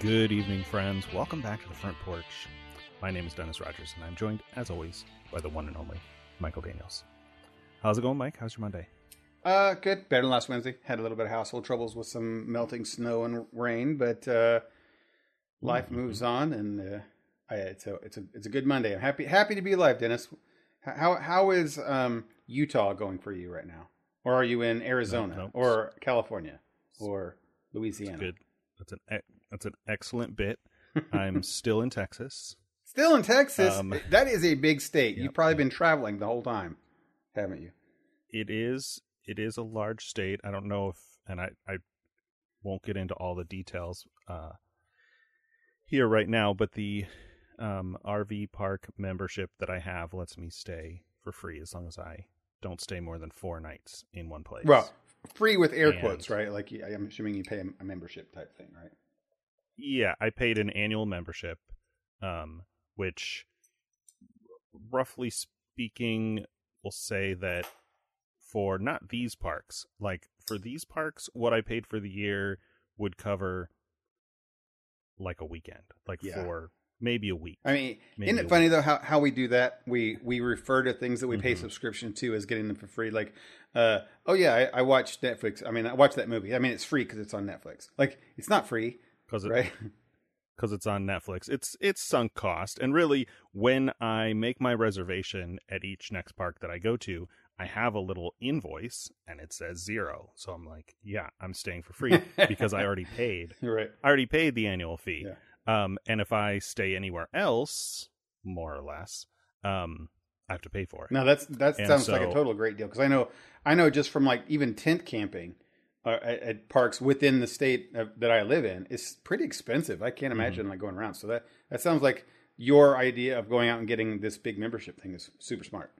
Good evening, friends. Welcome back to the front porch. My name is Dennis Rogers, and I'm joined, as always, by the one and only Michael Daniels. How's it going, Mike? How's your Monday? Uh, good. Better than last Wednesday. Had a little bit of household troubles with some melting snow and rain, but uh, life Mm-hmm. moves on, and uh, I, it's a it's a it's a good Monday. I'm happy happy to be alive, Dennis. How how is um, Utah going for you right now, or are you in Arizona No, no. or California or Louisiana? Good. That's an e- that's an excellent bit. I'm still in Texas. Still in Texas. Um, that is a big state. Yep, You've probably been traveling the whole time, haven't you? It is it is a large state. I don't know if, and I I won't get into all the details uh, here right now, but the um, RV park membership that I have lets me stay for free as long as I don't stay more than four nights in one place. Well, free with air And- quotes, right? Like I'm assuming you pay a membership type thing, right? Yeah, I paid an annual membership, um, which, roughly speaking, will say that for not these parks, like for these parks, what I paid for the year would cover like a weekend, like Yeah. for maybe a week. I mean, isn't it funny though how, how we do that? We we refer to things that we pay Mhm. subscription to as getting them for free. Like, uh, oh yeah, I, I watched Netflix. I mean, I watched that movie. I mean, it's free because it's on Netflix. Like, it's not free, because it, right? because it's on Netflix. It's it's sunk cost, and really, when I make my reservation at each next park that I go to, I have a little invoice, and it says zero. So I'm like, yeah, I'm staying for free because I already paid. You're right. I already paid the annual fee. Yeah. Um, and if I stay anywhere else, more or less, um, I have to pay for it. No, that's that And sounds like a total great deal because I know I know just from like even tent camping uh, at, at parks within the state of, that I live in, it's pretty expensive. I Mm-hmm. can't imagine like going around. So that that sounds like your idea of going out and getting this big membership thing is super smart.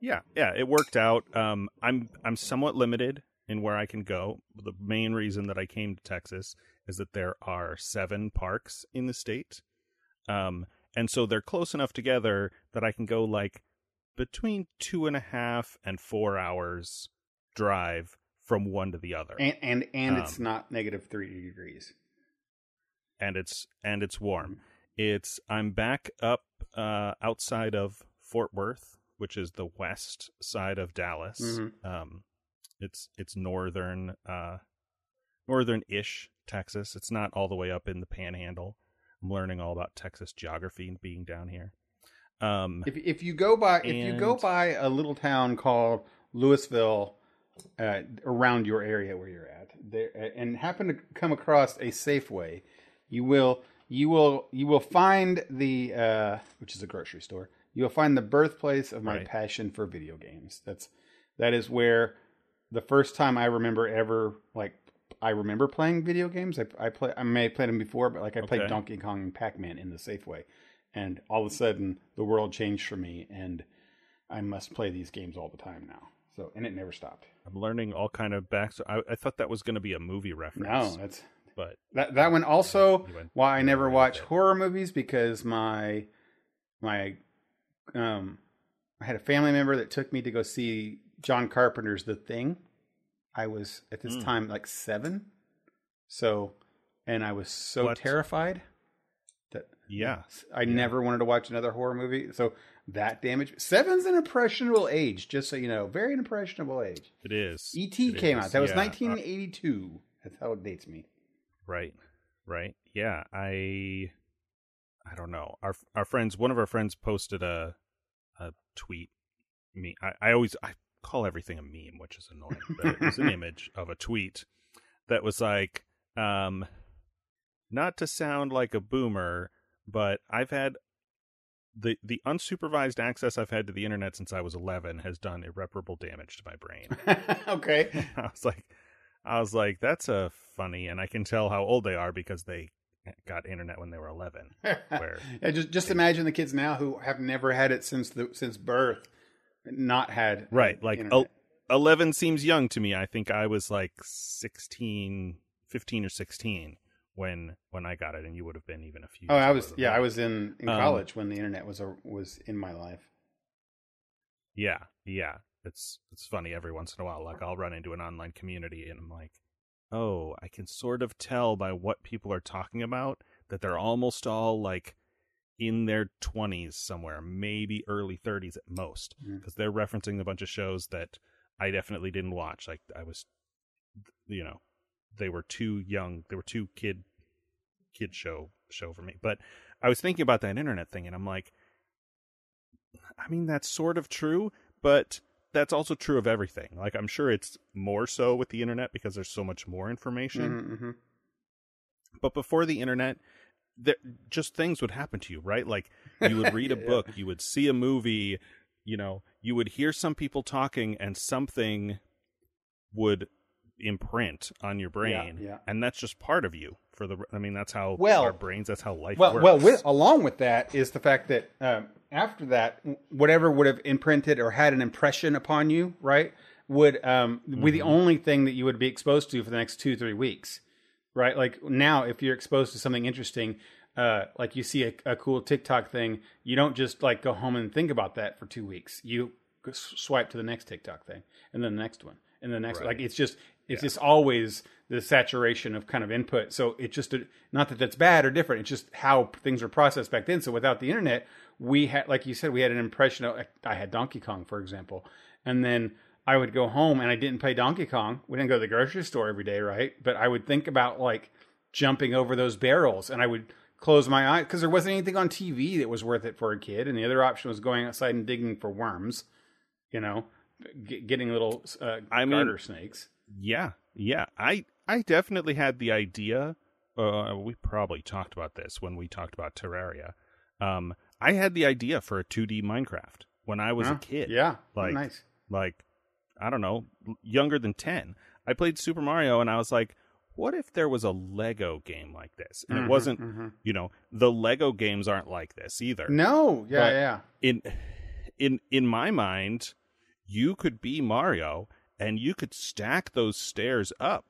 Yeah, yeah, it worked out. Um, I'm I'm somewhat limited in where I can go. The main reason that I came to Texas is that there are seven parks in the state, um, and so they're close enough together that I can go like between two and a half and four hours drive from one to the other, And and and it's Um, not negative three degrees. and it's and it's warm. It's I'm back up uh, outside of Fort Worth, which is the west side of Dallas. Mhm. Um, it's it's northern uh, northern-ish Texas. It's not all the way up in the Panhandle. I'm learning all about Texas geography and being down here. Um, If if you go by if you go by a little town called Lewisville, uh, around your area where you're at, there and happen to come across a Safeway, you will you will you will find the uh, which is a grocery store. You will find the birthplace of my Right. passion for video games. That's that is where the first time I remember ever like I remember playing video games. I I play I may have played them before, but like I played Donkey Kong and Pac Man in the Safeway, and all of a sudden the world changed for me, and I must play these games all the time now. So and it never stopped. I'm learning all kind of back. I, I thought that was going to be a movie reference. No, that's but that that one also You went- why I never watch there. horror movies because my my um I had a family member that took me to go see John Carpenter's The Thing. I was at this Mm. time like 7. So and I was so What? terrified that yeah, I never wanted to watch another horror movie. So that damage seven's an impressionable age, just so you know, very impressionable age. it is. E.T. It came is, out. That was yeah. Uh, 1982. That's how it dates me. Right. Right. Yeah. I I don't know. Our our friends one of our friends posted a a tweet me I, I always I call everything a meme, which is annoying, but it was an image of a tweet that was like, um not to sound like a boomer, but I've had the the unsupervised access I've had to the internet since I was 11 has done irreparable damage to my brain. okay. I was like, I was like, that's a funny, and I can tell how old they are because they got internet when they were 11. Where yeah, just just imagine the kids now who have never had it since the since birth, not had right, like internet. el- 11 seems young to me. I think I was like 16, 15 or 16 when when I got it, and you would have been even a few. oh, I was yeah, that. I was in in Um, college when the internet was a, was in my life. Yeah, yeah. It's it's funny every once in a while. Like I'll run into an online community, and I'm like, oh, I can sort of tell by what people are talking about that they're almost all like in their 20s somewhere, maybe early 30s at most, because Mhm. they're referencing a bunch of shows that I definitely didn't watch. Like I was, you know, they were too young. They were too kid, kid show show for me. But I was thinking about that internet thing, and I'm like, I mean, that's sort of true, but that's also true of everything. Like I'm sure it's more so with the internet because there's so much more information. Mhm, mhm. But before the internet, there, just things would happen to you, right? Like you would read a Yeah. book, you would see a movie, you know, you would hear some people talking, and something would imprint on your brain, yeah. and that's just part of you. For the, I mean, that's how Well- our brains. That's how life Well, works. well, with, along with that is the fact that um, after that, whatever would have imprinted or had an impression upon you, right, would um, be Mm-hmm. the only thing that you would be exposed to for the next two, three weeks, right? Like now, if you're exposed to something interesting, uh, like you see a, a cool TikTok thing, you don't just like go home and think about that for two weeks. You swipe to the next TikTok thing, and then the next one, and the next. Right. Like it's just it's just always the saturation of kind of input. So it just not that that's bad or different. It's just how things were processed back then. So without the internet, we had, like you said, we had an impression of. I had Donkey Kong, for example, and then I would go home and I didn't play Donkey Kong. We didn't go to the grocery store every day, right? But I would think about like jumping over those barrels, and I would close my eyes because there wasn't anything on TV that was worth it for a kid, and the other option was going outside and digging for worms. You know, g- getting little uh, I mean- garter snakes. Yeah, yeah. I I definitely had the idea. Uh, we probably talked about this when we talked about Terraria. Um, I had the idea for a 2D Minecraft when I was a kid. Yeah, Like- nice. like I don't know, younger than 10. I played Super Mario and I was like, what if there was a Lego game like this? And Mhm, it wasn't, mhm. you know, the Lego games aren't like this either. No, yeah, But- yeah. In in in my mind, you could be Mario and you could stack those stairs up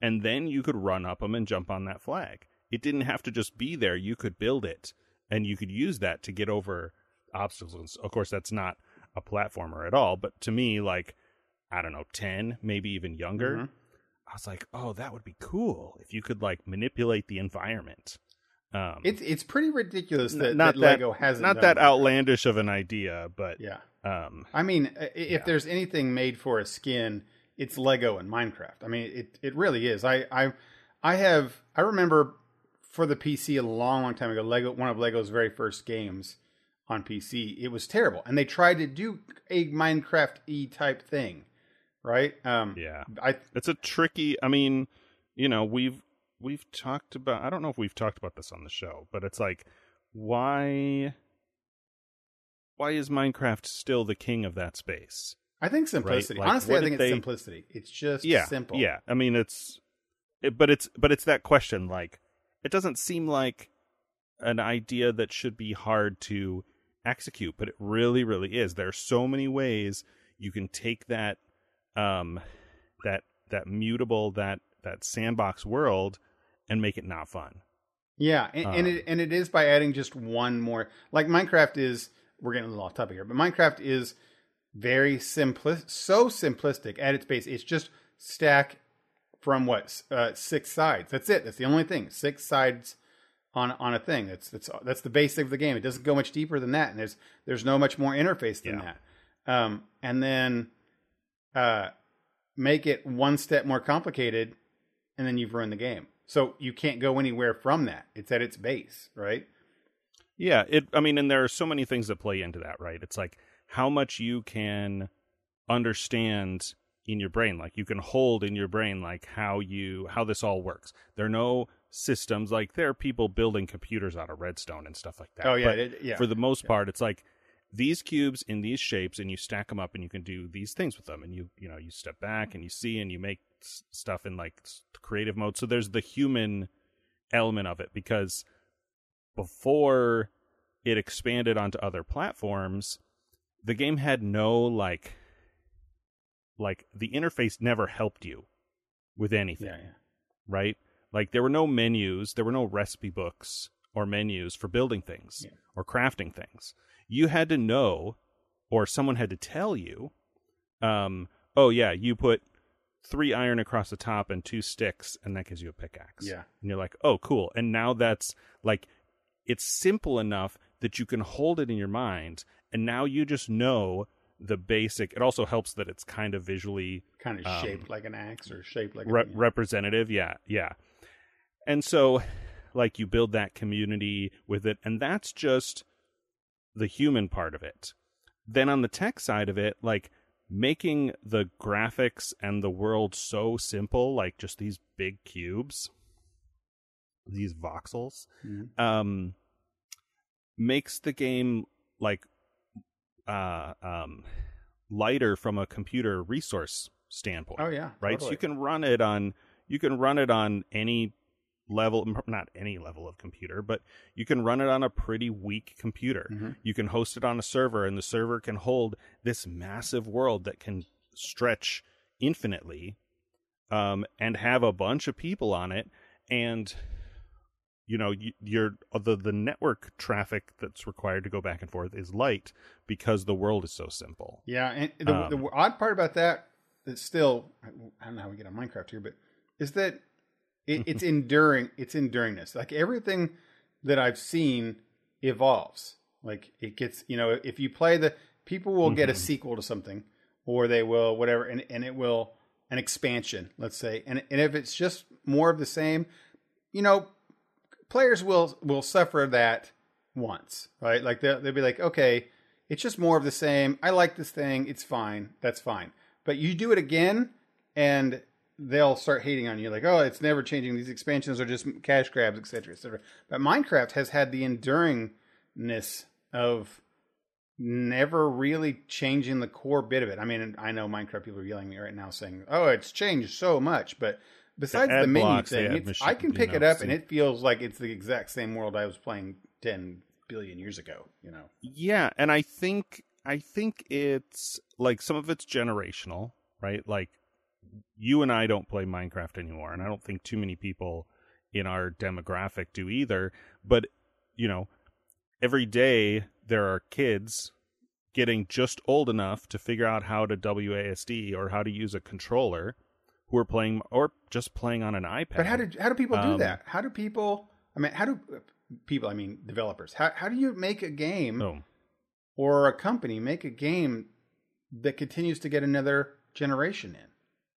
and then you could run up them and jump on that flag. It didn't have to just be there. You could build it and you could use that to get over obstacles. Of course, that's not a platformer at all, but to me, like, I don't know, 10, maybe even younger, Mhm. I was like, oh, that would be cool if you could, like, manipulate the environment. Um, It's it's pretty ridiculous that, not that Lego hasn't not done that outlandish of an idea, but Yeah, um, I mean, if there's anything made for a skin, it's Lego and Minecraft. I mean, it it really is. I I I have I remember for the PC a long long time ago, Lego one of Lego's very first games on PC. It was terrible, and they tried to do a Minecraft e type thing, right? Um, yeah, I it's a tricky. I mean, you know, we've we've talked about. I don't know if we've talked about this on the show, but it's like, why why is Minecraft still the king of that space? I think simplicity. Like, Honestly, I think it's they- simplicity. It's just yeah, simple. Yeah, I mean, it's, it, but it's but it's that question. Like, it doesn't seem like an idea that should be hard to execute, but it really, really is. There are so many ways you can take that, um, that that mutable that that sandbox world and make it not fun. Yeah, and, and Um, it and it is by adding just one more. Like Minecraft is, we're getting a little off topic here, but Minecraft is very simplistic, so simplistic at its base. It's just stack from what uh, six sides. That's it. That's the only thing. Six sides on on a thing. That's that's that's the basic of the game. It doesn't go much deeper than that, and there's there's no much more interface than Yeah. that. Um, and then uh, make it one step more complicated, and then you've ruined the game. So you can't go anywhere from that. It's at its base, right? Yeah, it. I mean, and there are so many things that play into that, right? It's like how much you can understand in your brain, like you can hold in your brain, like how you how this all works. There are no systems like there are people building computers out of redstone and stuff like that. Oh yeah, it, yeah. for the most part, it's like these cubes in these shapes, and you stack them up, and you can do these things with them. And you you know you step back and you see and you make s- stuff in like creative mode. So there's the human element of it because before it expanded onto other platforms, the game had no like like the interface never helped you with anything, yeah, yeah. right? Like there were no menus, there were no recipe books or menus for building things Yeah. or crafting things. You had to know or someone had to tell you um oh yeah, you put three iron across the top and two sticks, and that gives you a pickaxe. Yeah. And you're like, oh, cool. And now that's like, it's simple enough that you can hold it in your mind. And now you just know the basic. It also helps that it's kind of visually Kind of Um, shaped like an axe or shaped like re- a, representative. Yeah. Yeah. And so, like, you build that community with it. And that's just the human part of it. Then on the tech side of it, like, making the graphics and the world so simple, like just these big cubes, these voxels, Mhm. um, makes the game like uh, um, lighter from a computer resource standpoint. Oh yeah. right? So you can run it on you can run it on any level, not any level of computer, but you can run it on a pretty weak computer. Mhm. You can host it on a server, and the server can hold this massive world that can stretch infinitely, um, and have a bunch of people on it, and you know you, you're the the network traffic that's required to go back and forth is light because the world is so simple. Yeah, and the, Um, the odd part about that is still I don't know how we get on Minecraft here, but is that it, it's enduring. It's enduringness. Like everything that I've seen evolves. Like it gets, you know, if you play the people will get a Mhm. sequel to something, or they will whatever, and and it will an expansion, let's say, and and if it's just more of the same, you know, players will will suffer that once, right? Like they'll they'll be like, okay, it's just more of the same. I like this thing. It's fine. That's fine. But you do it again, and they'll start hating on you, like, oh, it's never changing. These expansions are just cash grabs, et cetera, et cetera. But Minecraft has had the enduringness of never really changing the core bit of it. I mean, I know Minecraft people are yelling at me right now saying, "Oh, it's changed so much," but besides the, ad menu blocks, thing, it's, machine- I can you pick know, it up and it feels like it's the exact same world I was playing ten billion years ago. You know? Yeah, and I think I think it's like some of it's generational, right? Like you and I don't play Minecraft anymore, and I don't think too many people in our demographic do either. But you know, every day there are kids getting just old enough to figure out how to WASD or how to use a controller who are playing or just playing on an iPad. But how do how do people do Um, that? How do people? I mean, how do people? I mean, developers. How how do you make a game Oh, or a company make a game that continues to get another generation in?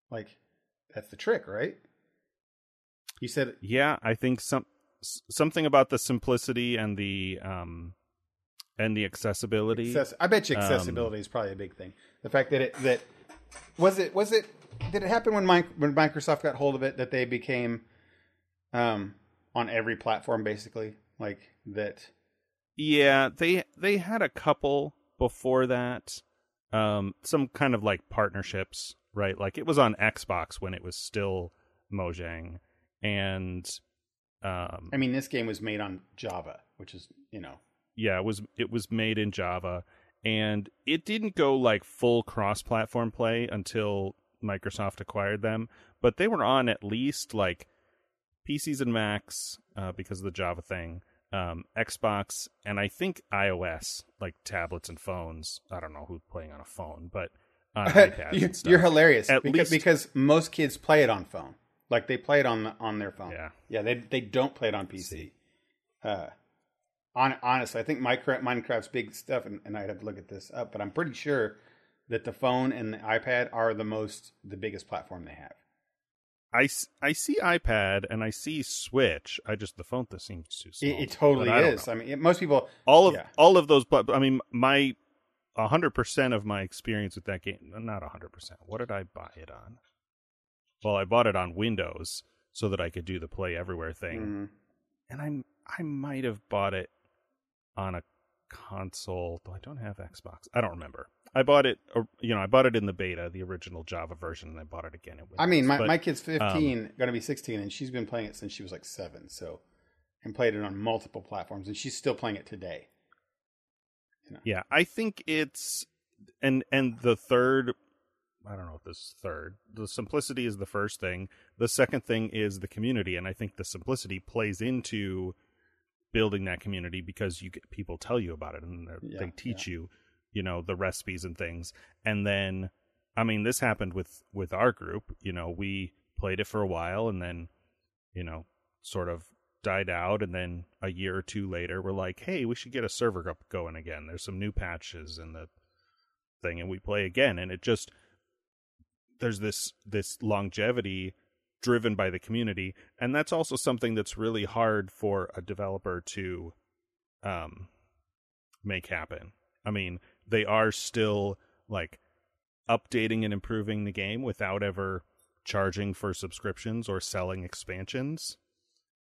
Like that's the trick, right? You said yeah, I think some something about the simplicity and the um and the accessibility. access- I bet you Um, accessibility is probably a big thing. The fact that it that was it was it did it happen when Mi- when Microsoft got hold of it that they became um on every platform basically like that Yeah, they they had a couple before that. Um some kind of like partnerships, right? Like it was on Xbox when it was still Mojang and um I mean, this game was made on Java, which is you know yeah, it was it was made in Java and it didn't go like full cross-platform play until Microsoft acquired them, but they were on at least like PCs and Macs uh, because of the Java thing, um, Xbox, and I think iOS, like tablets and phones. I don't know who's playing on a phone, but on iPads. you're, and stuff. you're hilarious At because, least- because most kids play it on phone, like they play it on on their phone. Yeah. yeah, they they don't play it on PC. Uh, on honestly, I think Minecraft Minecraft's big stuff, and, and I'd have to look at this up, but I'm pretty sure that the phone and the iPad are the most the biggest platform they have. I, I see iPad and I see Switch. I just the phone that seems too small. It, it totally I is. know. I mean, it, most people. all of yeah. all of those but i mean my 100% of my experience with that game not 100% what did i buy it on well i bought it on windows so that i could do the play everywhere thing Mm, and i'm i might have bought it on a console though i don't have xbox i don't remember i bought it you know i bought it in the beta the original java version and i bought it again windows. I mean, my, But- my kid's um, 15, going to be 16, and she's been playing it since she was like seven. So, and played it on multiple platforms, and she's still playing it today. Yeah, I think it's and and the third I don't know if this is third. The simplicity is the first thing. The second thing is the community and I think the simplicity plays into building that community because you get people tell you about it and Yeah, they teach you, you know, the recipes and things. And then I mean, this happened with with our group. You know, we played it for a while and then, you know, sort of died out and then a year or two later we're like, "Hey, we should get a server up going again. There's some new patches in the thing and we play again." And it just there's this this longevity driven by the community and that's also something that's really hard for a developer to um make happen. I mean, they are still like updating and improving the game without ever charging for subscriptions or selling expansions,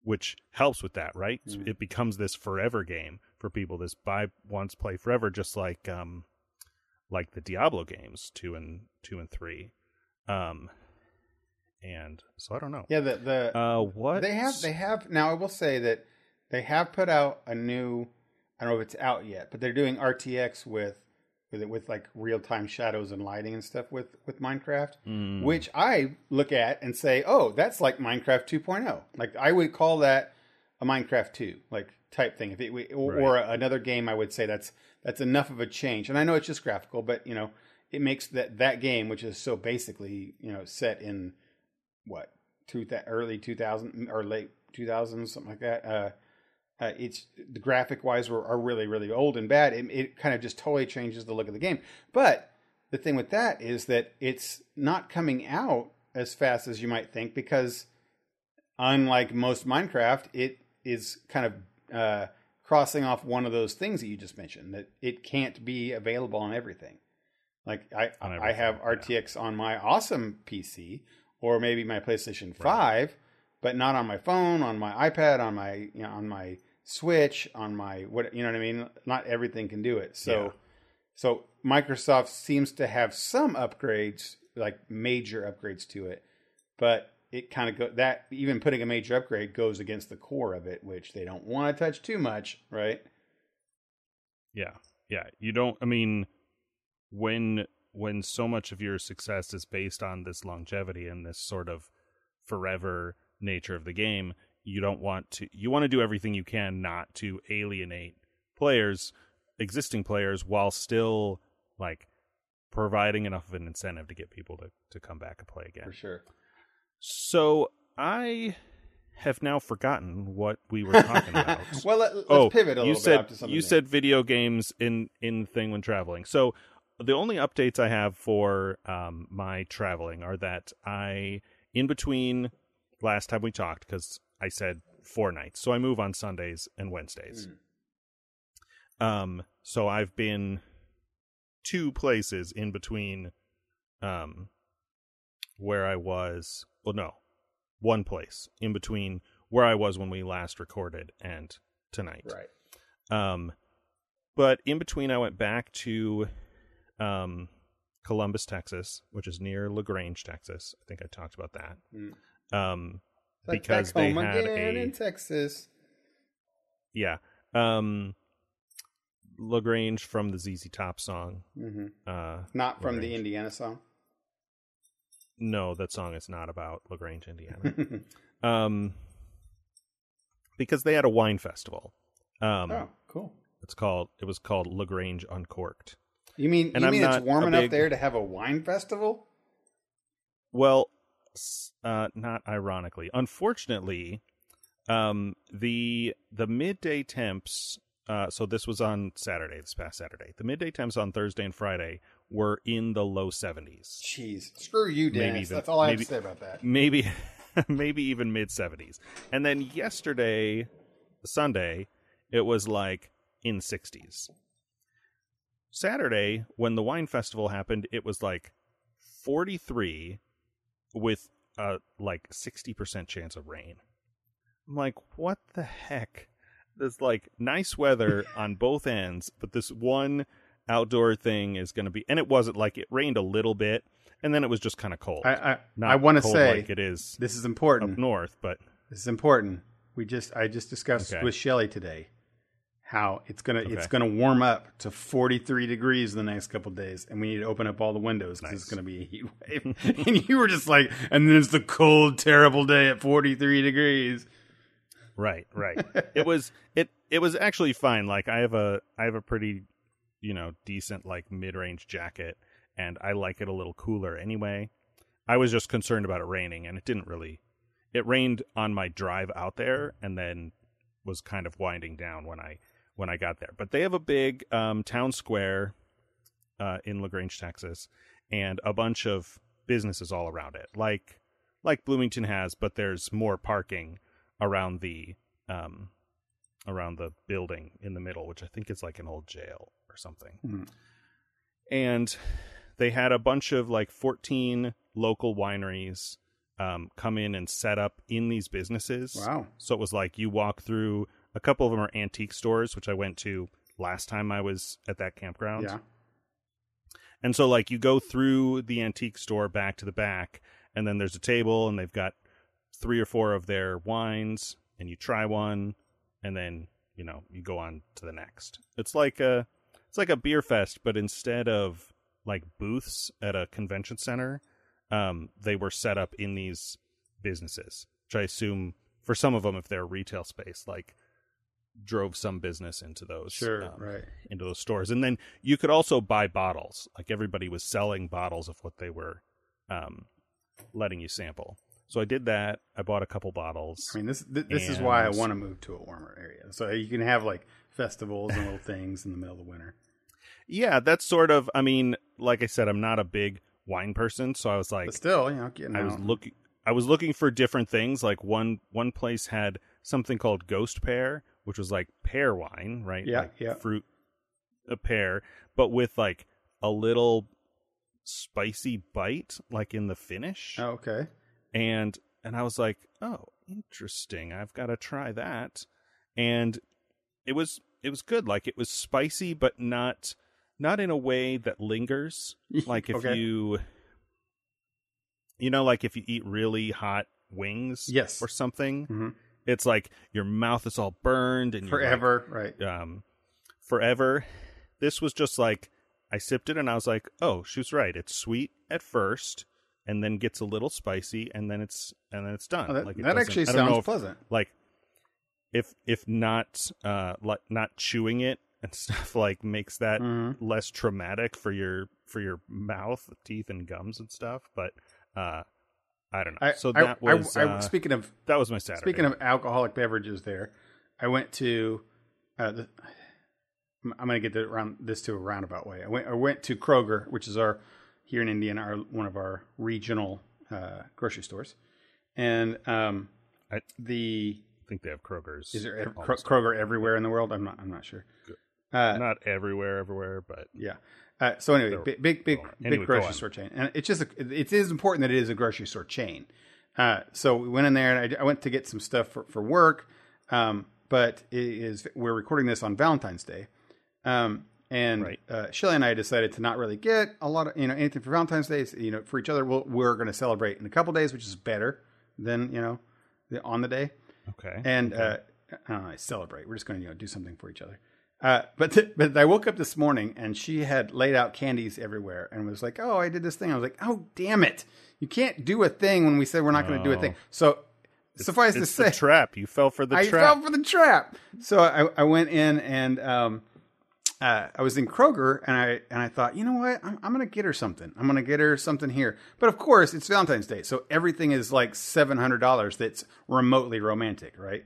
which helps with that, right? Mm. It becomes this forever game for people. This buy once, play forever, just like um, like the Diablo games two and two and three. Um, and so I don't know. Yeah, the the Uh, what they have they have now. I will say that they have put out a new. I don't know if it's out yet, but they're doing RTX with with it with like real time shadows and lighting and stuff with with Minecraft, Mm. which I look at and say, oh, that's like Minecraft 2.0. Like I would call that a Minecraft 2 like type thing. If it or, or another game, I would say that's that's enough of a change. And I know it's just graphical, but you know, it makes that that game, which is so basically you know set in what two early 2000 or late 2000s something like that uh, uh it's the graphic wise are, are really really old and bad it, it kind of just totally changes the look of the game. But the thing with that is that it's not coming out as fast as you might think because unlike most minecraft it is kind of uh crossing off one of those things that you just mentioned that it can't be available on everything. Like i On i have everything, rtx on my awesome pc or maybe my PlayStation Five, but not on my phone, on my iPad, on my you know, on my Switch, on my what you know what I mean. Not everything can do it. So, Yeah. so Microsoft seems to have some upgrades, like major upgrades to it, but it kind of go that even putting a major upgrade goes against the core of it, which they don't want to touch too much, right? Yeah. Yeah. You don't I mean when when so much of your success is based on this longevity and this sort of forever nature of the game, you don't want to you want to do everything you can not to alienate players, existing players while still like providing enough of an incentive to get people to to come back and play again. For sure. So, I have now forgotten what we were talking about. Well, let, us oh, pivot a little you bit said up to something. you new. said video games in in thing when traveling. So the only updates I have for um, my traveling are that I in between last time we talked because I said four nights, so I move on Sundays and Wednesdays. Um, so I've been two places in between, um, where I was. Well, no, one place in between where I was when we last recorded and tonight. right. Um, but in between, I went back to um, Columbus, Texas, which is near La Grange, Texas. I think I talked about that. Mm. Um, Like because they home had again a in Texas. yeah, um, La Grange from the ZZ Top song. hmm Uh, Not from the Indiana song. no, that song is not about Lagrange, Indiana. um, because they had a wine festival. Um, oh, cool. it's called. It was called La Grange Uncorked. You mean And you I'm mean it's warm enough big- there to have a wine festival? Well, uh, not ironically. Unfortunately, um, the the midday temps. Uh, so this was on Saturday, this past Saturday. The midday temps on Thursday and Friday were in the low seventies, Jeez, screw you, Maybe Dennis. even- That's all I have to say about that. maybe, maybe even mid seventies. And then yesterday, Sunday, it was like in sixties. Saturday, when the wine festival happened, it was like forty three with a like 60% chance of rain. I'm like, what the heck? There's like nice weather on both ends, but this one outdoor thing is going to be, and it wasn't like it rained a little bit, and then it was just kind of cold. I I, Not I want to say like it is this is up important. north, but This is important. We just I just discussed Okay. with Shelly today how it's gonna it's gonna warm up to 43 degrees in the next couple days, and we need to open up all the windows because it's gonna be a heat wave. and you were just like, and then it's the cold, terrible day at 43 degrees. right, right. it was it it was actually fine. Like I have a I have a pretty you know decent like mid range jacket, and I like it a little cooler anyway. I was just concerned about it raining, and it didn't really. It rained on my drive out there, and then was kind of winding down when I when I got there. But they have a big um, town square uh, in La Grange, Texas, and a bunch of businesses all around it, like like Bloomington has, but there's more parking around the um, around the building in the middle, which I think is like an old jail or something. Mhm. And they had a bunch of like 14 local wineries um, come in and set up in these businesses. Wow. So it was like you walk through a couple of them are antique stores, which I went to last time I was at that campground. Yeah. And so like you go through the antique store back to the back and then there's a table and they've got three or four of their wines and you try one and then, you know, you go on to the next. It's like a it's like a beer fest but instead of like booths at a convention center, um they were set up in these businesses, which I assume for some of them if they're retail space like drove some business into those Sure. um, right. into those stores. And then you could also buy bottles. Like everybody was selling bottles of what they were um, letting you sample. So I did that. I bought a couple bottles. I mean, this th- this is why I want to move to a warmer area, so you can have like festivals and little things in the middle of the winter. yeah, that's sort of. I mean, like I said, I'm not a big wine person, so I was like, But still, you know, getting I was looking. I was looking for different things. Like one one place had something called Ghost Pear, which was like pear wine, right? Yeah, Like yeah. Fruit, a pear, but with like a little spicy bite, like in the finish. Oh, okay. and and I was like, "Oh, interesting. I've got to try that." And it was it was good. Like it was spicy, but not not in a way that lingers. Like if Okay. you you know, like if you eat really hot wings, Yes. or something, Mhm. It's like your mouth is all burned and you're like, Forever, right? um, forever. This was just like I sipped it and I was like, "Oh, she was right. It's sweet at first, and then gets a little spicy, and then it's and then it's done." Oh, that like it that actually I don't know sounds if- pleasant. Like if if not uh like not chewing it and stuff like makes that Mhm. less traumatic for your for your mouth, teeth, and gums and stuff. But uh I don't know. I, so that I- was I- uh, speaking of that was my Saturday. Speaking of alcoholic beverages, there, I went to. Uh, the, I'm going to get around this to a roundabout way. I went. I went to Kroger, which is our here in Indiana, our one of our regional uh, grocery stores, and um, I- the I think they have Kroger's. is there Kroger everywhere in the world? I'm not. I'm not sure. Uh, not everywhere, everywhere, but yeah. Uh, so anyway, big, big, big, well, big grocery store chain, and it's just a, it is important that it is a grocery store chain. Uh, so we went in there, and I, I went to get some stuff for for work. Um, but it is we're recording this on Valentine's Day, um, and Right. uh, Shelly and I decided to not really get a lot of you know anything for Valentine's Day. You know, for each other, we'll, we're going to celebrate in a couple days, which is better than you know the, on the day okay. and uh, I don't know, I celebrate. We're just going to you know do something for each other. Uh, but th- but I woke up this morning and she had laid out candies everywhere and was like, "Oh, I did this thing." I was like, "Oh, damn it! You can't do a thing when we said we're not going to do a thing." So suffice to say, the trap. You fell for the I trap. fell for the trap. So I, I went in and um, uh, I was in Kroger and I and I thought, you know what, I'm, I'm going to get her something. I'm going to get her something here. But of course, it's Valentine's Day, so everything is like seven hundred dollars. That's remotely romantic, right?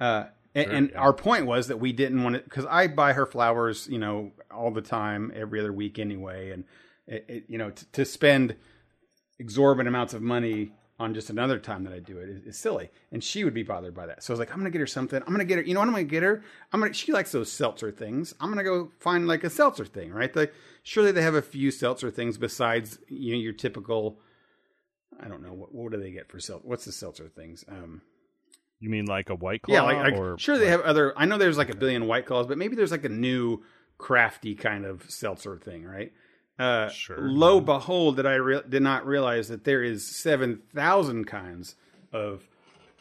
Uh, and, and our point was that we didn't want to because I buy her flowers, you know, all the time, every other week anyway, and it, it, you know, t- to spend exorbitant amounts of money on just another time that I do it is, is silly. And she would be bothered by that. So I was like, I'm gonna get her something. I'm gonna get her. You know what I'm gonna get her? I'm gonna. She likes those seltzer things. I'm gonna go find like a seltzer thing, right? Like surely they have a few seltzer things besides you know your typical. I don't know what what do they get for seltzer? What's the seltzer things? Um, You mean like a white claw? yeah, like, like sure they have other. I know there's like a billion white claws, but maybe there's like a new crafty kind of seltzer thing, right? Uh, Sure. Lo behold, that I re- did not realize that there is seven thousand kinds of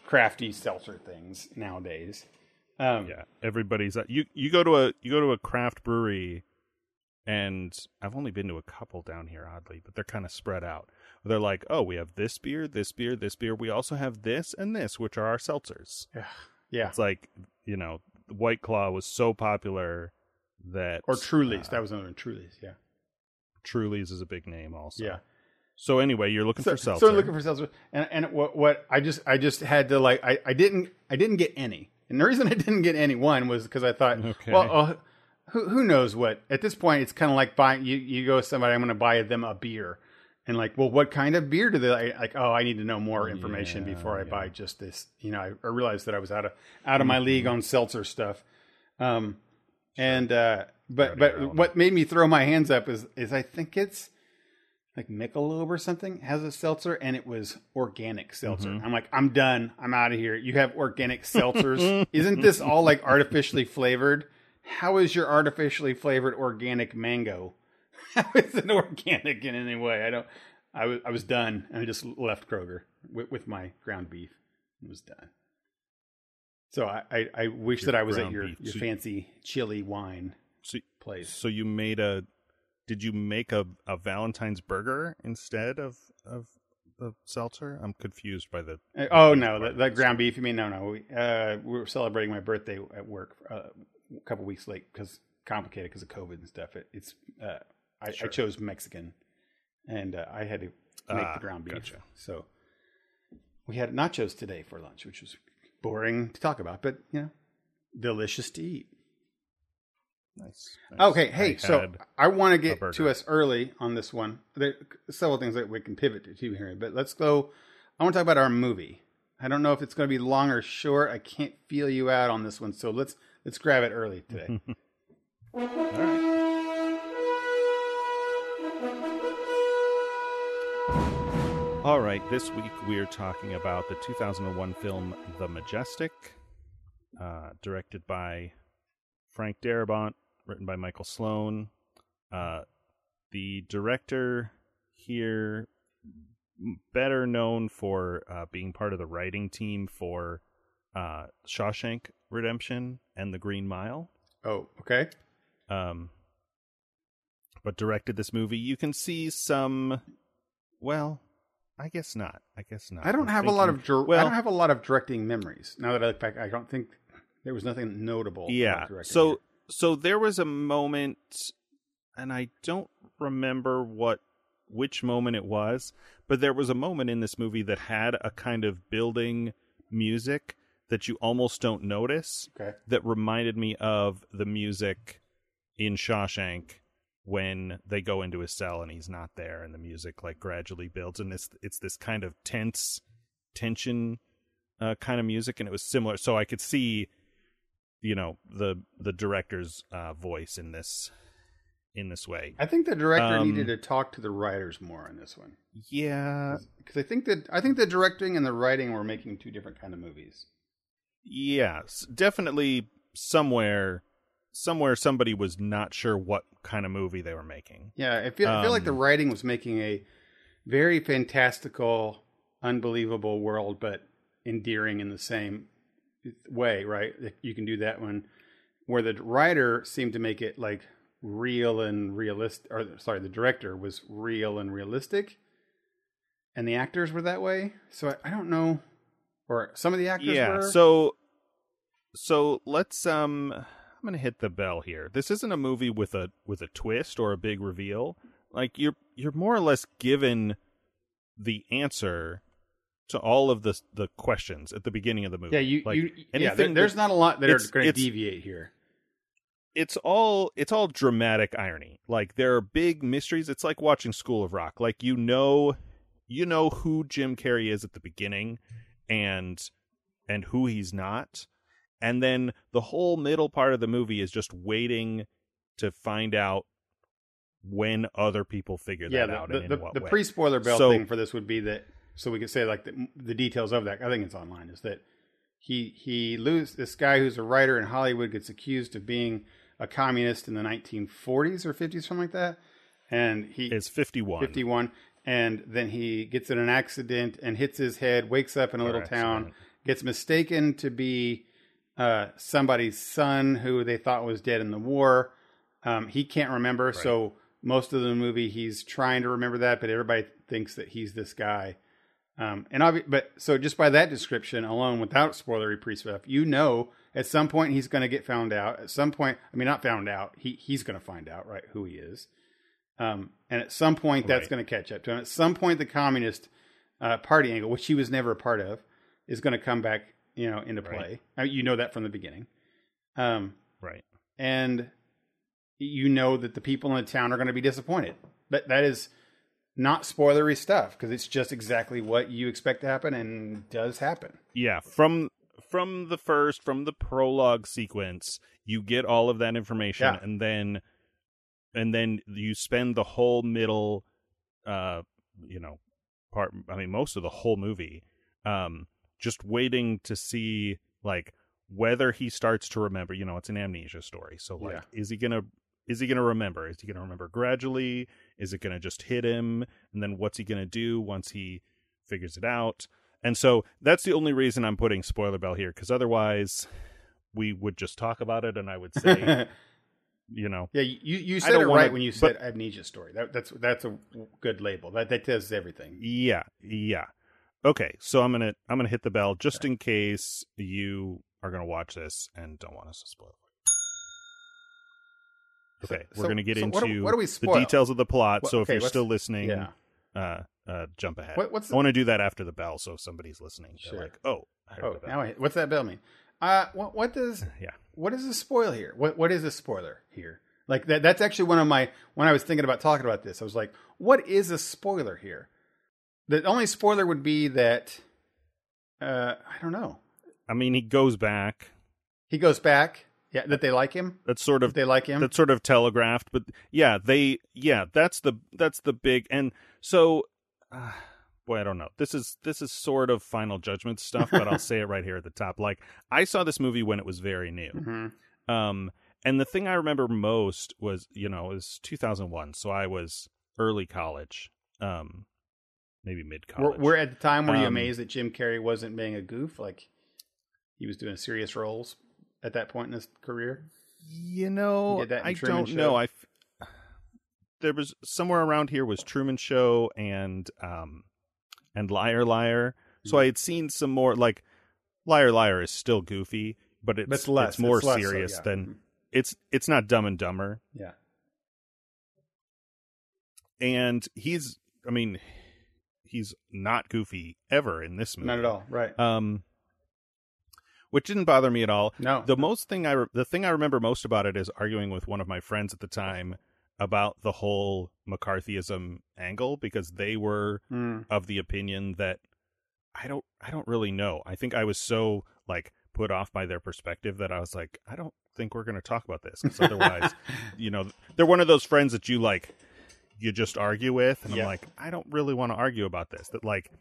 crafty seltzer things nowadays. Um, Yeah, everybody's you. You go to a you go to a craft brewery, and I've only been to a couple down here, oddly, but they're kind of spread out. They're like, oh, we have this beer, this beer, this beer. We also have this and this, which are our seltzers. yeah, Yeah. It's like you know, White Claw was so popular that or Trulies. uh, that was another one, Trulies. Yeah, Truly's is a big name also. Yeah. So anyway, you're looking So, for seltzer. so looking for seltzer, and and what what I just I just had to like I, I didn't I didn't get any, and the reason I didn't get any one was because I thought, Okay. well, uh, who who knows what? At this point, it's kind of like buying you you go to somebody, I'm going to buy them a beer, and like, well, what kind of beer do they like? like oh, I need to know more information Yeah, before I yeah. buy just this. You know, I, I realized that I was out of out of my league on seltzer stuff. Um, and uh, but but what made me throw my hands up is is I think it's like Michelob or something has a seltzer, and it was organic seltzer. Mm-hmm. I'm like, I'm done. I'm out of here. You have organic seltzers. Isn't this all like artificially flavored? How is your artificially flavored organic mango? How is it organic in any way? I don't. I was I was done, and I just left Kroger with, with my ground beef. It was done. So I, I, I wish Your that I was at your, beef. your So- fancy chili wine So, place. so you made a? Did you make a, a Valentine's burger instead of of the seltzer? I'm confused by the. Uh, Oh no, the, the ground beef. You mean no, no? We, uh, we were celebrating my birthday at work uh, a couple weeks late because complicated because of COVID and stuff. It, it's I, I chose Mexican, and uh, I had to make Ah, the ground beef. gotcha. So we had nachos today for lunch, which was boring to talk about, but you know, delicious to eat. Nice. nice. Okay, hey, I so I want to get to us early on this one. There are several things that we can pivot to here, but let's go. I want to talk about our movie. I don't know if it's going to be long or short. I can't feel you out on this one, so let's let's grab it early today. All right. All right, this week we are talking about the 2001 film The Majestic, uh, directed by Frank Darabont, written by Michael Sloan. Uh, the director here, better known for uh, being part of the writing team for uh, Shawshank Redemption and The Green Mile oh, okay. um, but directed this movie. You can see some. Well, I guess not. I guess not. I don't I'm have a lot of dir- I don't have a lot of directing memories. Now that I look back, I don't think there was nothing notable. Yeah. So here. so there was a moment, and I don't remember what which moment it was, but there was a moment in this movie that had a kind of building music that you almost don't notice. okay, that reminded me of the music in Shawshank when they go into his cell and he's not there and the music like gradually builds and it's it's this kind of tense tension uh, kind of music and it was similar so I could see you know the the director's uh, voice in this in this way. I think the director Um, needed to talk to the writers more on this one Yeah, because I think that I think the directing and the writing were making two different kind of movies. yes, definitely somewhere somewhere somebody was not sure what kind of movie they were making. Yeah, I feel I feel like the Um, writing was making a very fantastical, unbelievable world, but endearing in the same way. Right? You can do that one, where the writer seemed to make it like real and realistic. Or sorry, the director was real and realistic, and the actors were that way. So I, I don't know, or some of the actors yeah were. so so let's um i'm gonna hit the bell here this isn't a movie with a with a twist or a big reveal like you're you're more or less given the answer to all of the the questions at the beginning of the movie yeah, you, like you yeah. There, there's that- not a lot that are going to deviate here. it's all it's all dramatic irony. Like there are big mysteries. It's like watching School of Rock. Like you know you know who Jim Carrey is at the beginning and and who he's not. And then the whole middle part of the movie is just waiting to find out when other people figure yeah, that the, out the, the, the pre-spoiler bell So- thing for this would be that so we could say like the, the details of that. I think it's online. Is that he he lose this guy who's a writer in Hollywood gets accused of being a communist in the 1940s or 50s, something like that, and he is 51. 51 and then he gets in an accident and hits his head wakes up in a little town gets mistaken to be uh, somebody's son who they thought was dead in the war. Um, he can't remember so most of the movie he's trying to remember that but everybody thinks that he's this guy. Um, and obvi- but so just by that description alone without spoilery pre stuff you know at some point he's going to get found out. At some point i mean not found out he he's going to find out right who he is. Um, and at some point, that's Right. going to catch up to him. At some point, the Communist uh, Party angle, which he was never a part of, is going to come back, you know, into Right. play. Uh, you know that from the beginning. Um, Right. and you know that the people in the town are going to be disappointed. But that is not spoilery stuff because it's just exactly what you expect to happen and does happen. Yeah, from from the first from the prologue sequence, you get all of that information Yeah. and then and then you spend the whole middle uh you know part I mean most of the whole movie um just waiting to see like whether he starts to remember, you know, it's an amnesia story. So like Yeah. is he going to is he going to remember? Is he going to remember gradually? Is it going to just hit him? And then what's he going to do once he figures it out? And so that's the only reason I'm putting spoiler bell here because otherwise we would just talk about it and I would say, you know, Yeah, you you said it wanna- right when you said but- amnesia story. That, that's that's a good label. That that tells everything. yeah, yeah. Okay, so I'm gonna I'm gonna hit the bell just in case you are gonna watch this and don't want us to spoil it. Okay, So- we're gonna get so into what do- what do we the details of the plot. So if okay, you're still listening, Yeah. uh, uh, jump ahead. What, what's I want to do that after the bell, so if somebody's listening, they're Sure. like, "Oh, I heard oh the bell." now I, what's that bell mean? Uh, what what does Yeah. what is a spoil here? What what is a spoiler here? Like that that's actually one of my when I was thinking about talking about this, I was like, what is a spoiler here? The only spoiler would be that uh I don't know. I mean, he goes back. He goes back. Yeah, that they like him. That's sort That of they like him. that's sort of telegraphed but yeah they yeah that's the that's the big and so uh, boy i don't know this is this is sort of final judgment stuff but i'll say it right here at the top like i saw this movie when it was very new Mhm. um and the thing i remember most was you know it was 2001 so i was early college um maybe mid We're, college we're at the time were you Um, amazed that Jim Carrey wasn't being a goof like he was doing serious roles at that point in his career? You know, You did that in I Truman don't Show? know. I f- there was somewhere around here was Truman Show and um and Liar Liar. Hmm. So I had seen some more like Liar Liar is still goofy, but it's But it's less. it's more it's less so, serious yeah. than Mhm. it's it's not Dumb and Dumber. yeah. And he's I mean he's not goofy ever in this movie. Not at all. Right. Um which didn't bother me at all. no. the most thing I re- the thing I remember most about it is arguing with one of my friends at the time about the whole McCarthyism angle because they were Mm. of the opinion that I don't I don't really know. I think I was so like put off by their perspective that I was like I don't think we're going to talk about this because otherwise, you know, they're one of those friends that you like you just argue with and Yeah. I'm like I don't really want to argue about this. That like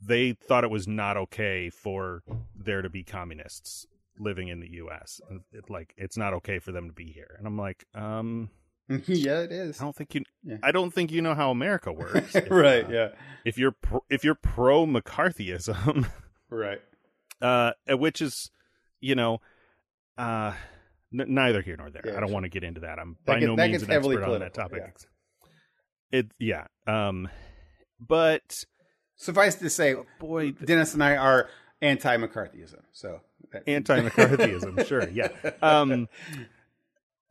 they thought it was not okay for there to be communists living in the U.S. And it, like it's not okay for them to be here. And I'm like, um, yeah, it is. I don't think you, Yeah. I don't think you know how America works. If, right. uh, Yeah. If you're pro, if you're pro McCarthyism, Right. uh, which is, you know, uh, n- neither here nor there. Yeah, I don't sure. want to get into that. I'm That by no means gets an expert on that topic. It, yeah. Um, but Suffice to say, boy, Dennis and I are anti McCarthyism. So that- anti McCarthyism, sure, yeah. Um,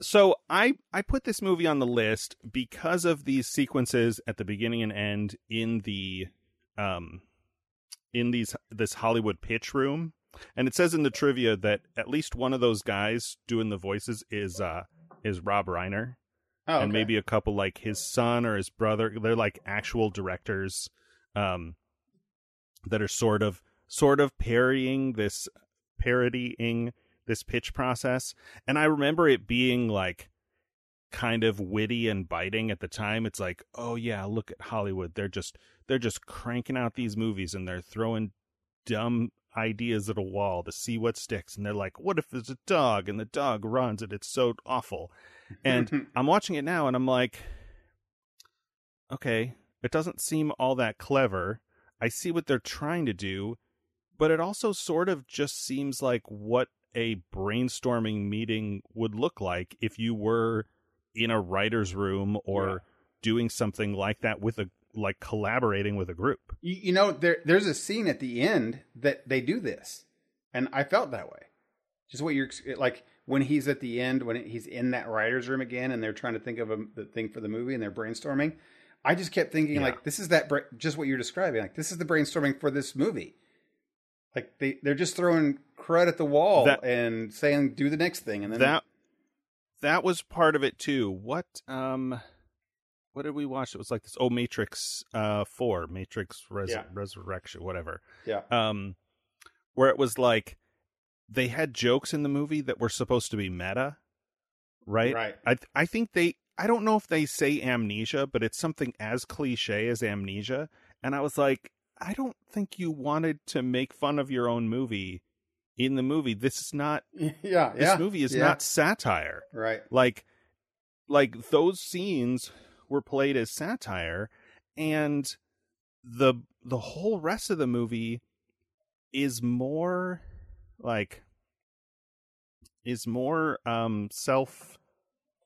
so I I put this movie on the list because of these sequences at the beginning and end in the um in these this Hollywood pitch room, and it says in the trivia that at least one of those guys doing the voices is uh is Rob Reiner, oh, and maybe a couple like his son or his brother. They're like actual directors um, that are sort of sort of parodying this parodying this pitch process. And I remember it being like kind of witty and biting at the time. It's like, oh yeah, look at Hollywood. They're just they're just cranking out these movies and they're throwing dumb ideas at a wall to see what sticks. And they're like, what if there's a dog and the dog runs and it's so awful? And I'm watching it now and I'm like, okay, it doesn't seem all that clever. I see what they're trying to do, but it also sort of just seems like what a brainstorming meeting would look like if you were in a writer's room or Yeah. doing something like that with a like collaborating with a group. you, you know, there there's a scene at the end that they do this, and I felt that way. Just what you're like when he's at the end, when he's in that writer's room again, and they're trying to think of a, the thing for the movie, and they're brainstorming. I just kept thinking Yeah. like this is that bra- just what you're describing. Like this is the brainstorming for this movie. Like they they're just throwing crud at the wall That- and saying do the next thing, and then that that was part of it too. What um what did we watch? It was like this oh Matrix uh 4, Matrix Res- Yeah. Resurrection, whatever. yeah Um where it was like they had jokes in the movie that were supposed to be meta, right? right I th- I think they I don't know if they say amnesia, but it's something as cliche as amnesia. And I was like, I don't think you wanted to make fun of your own movie in the movie. This is not yeah this yeah movie is yeah. not satire. right Like like those scenes were played as satire and the the whole rest of the movie is more like is more um self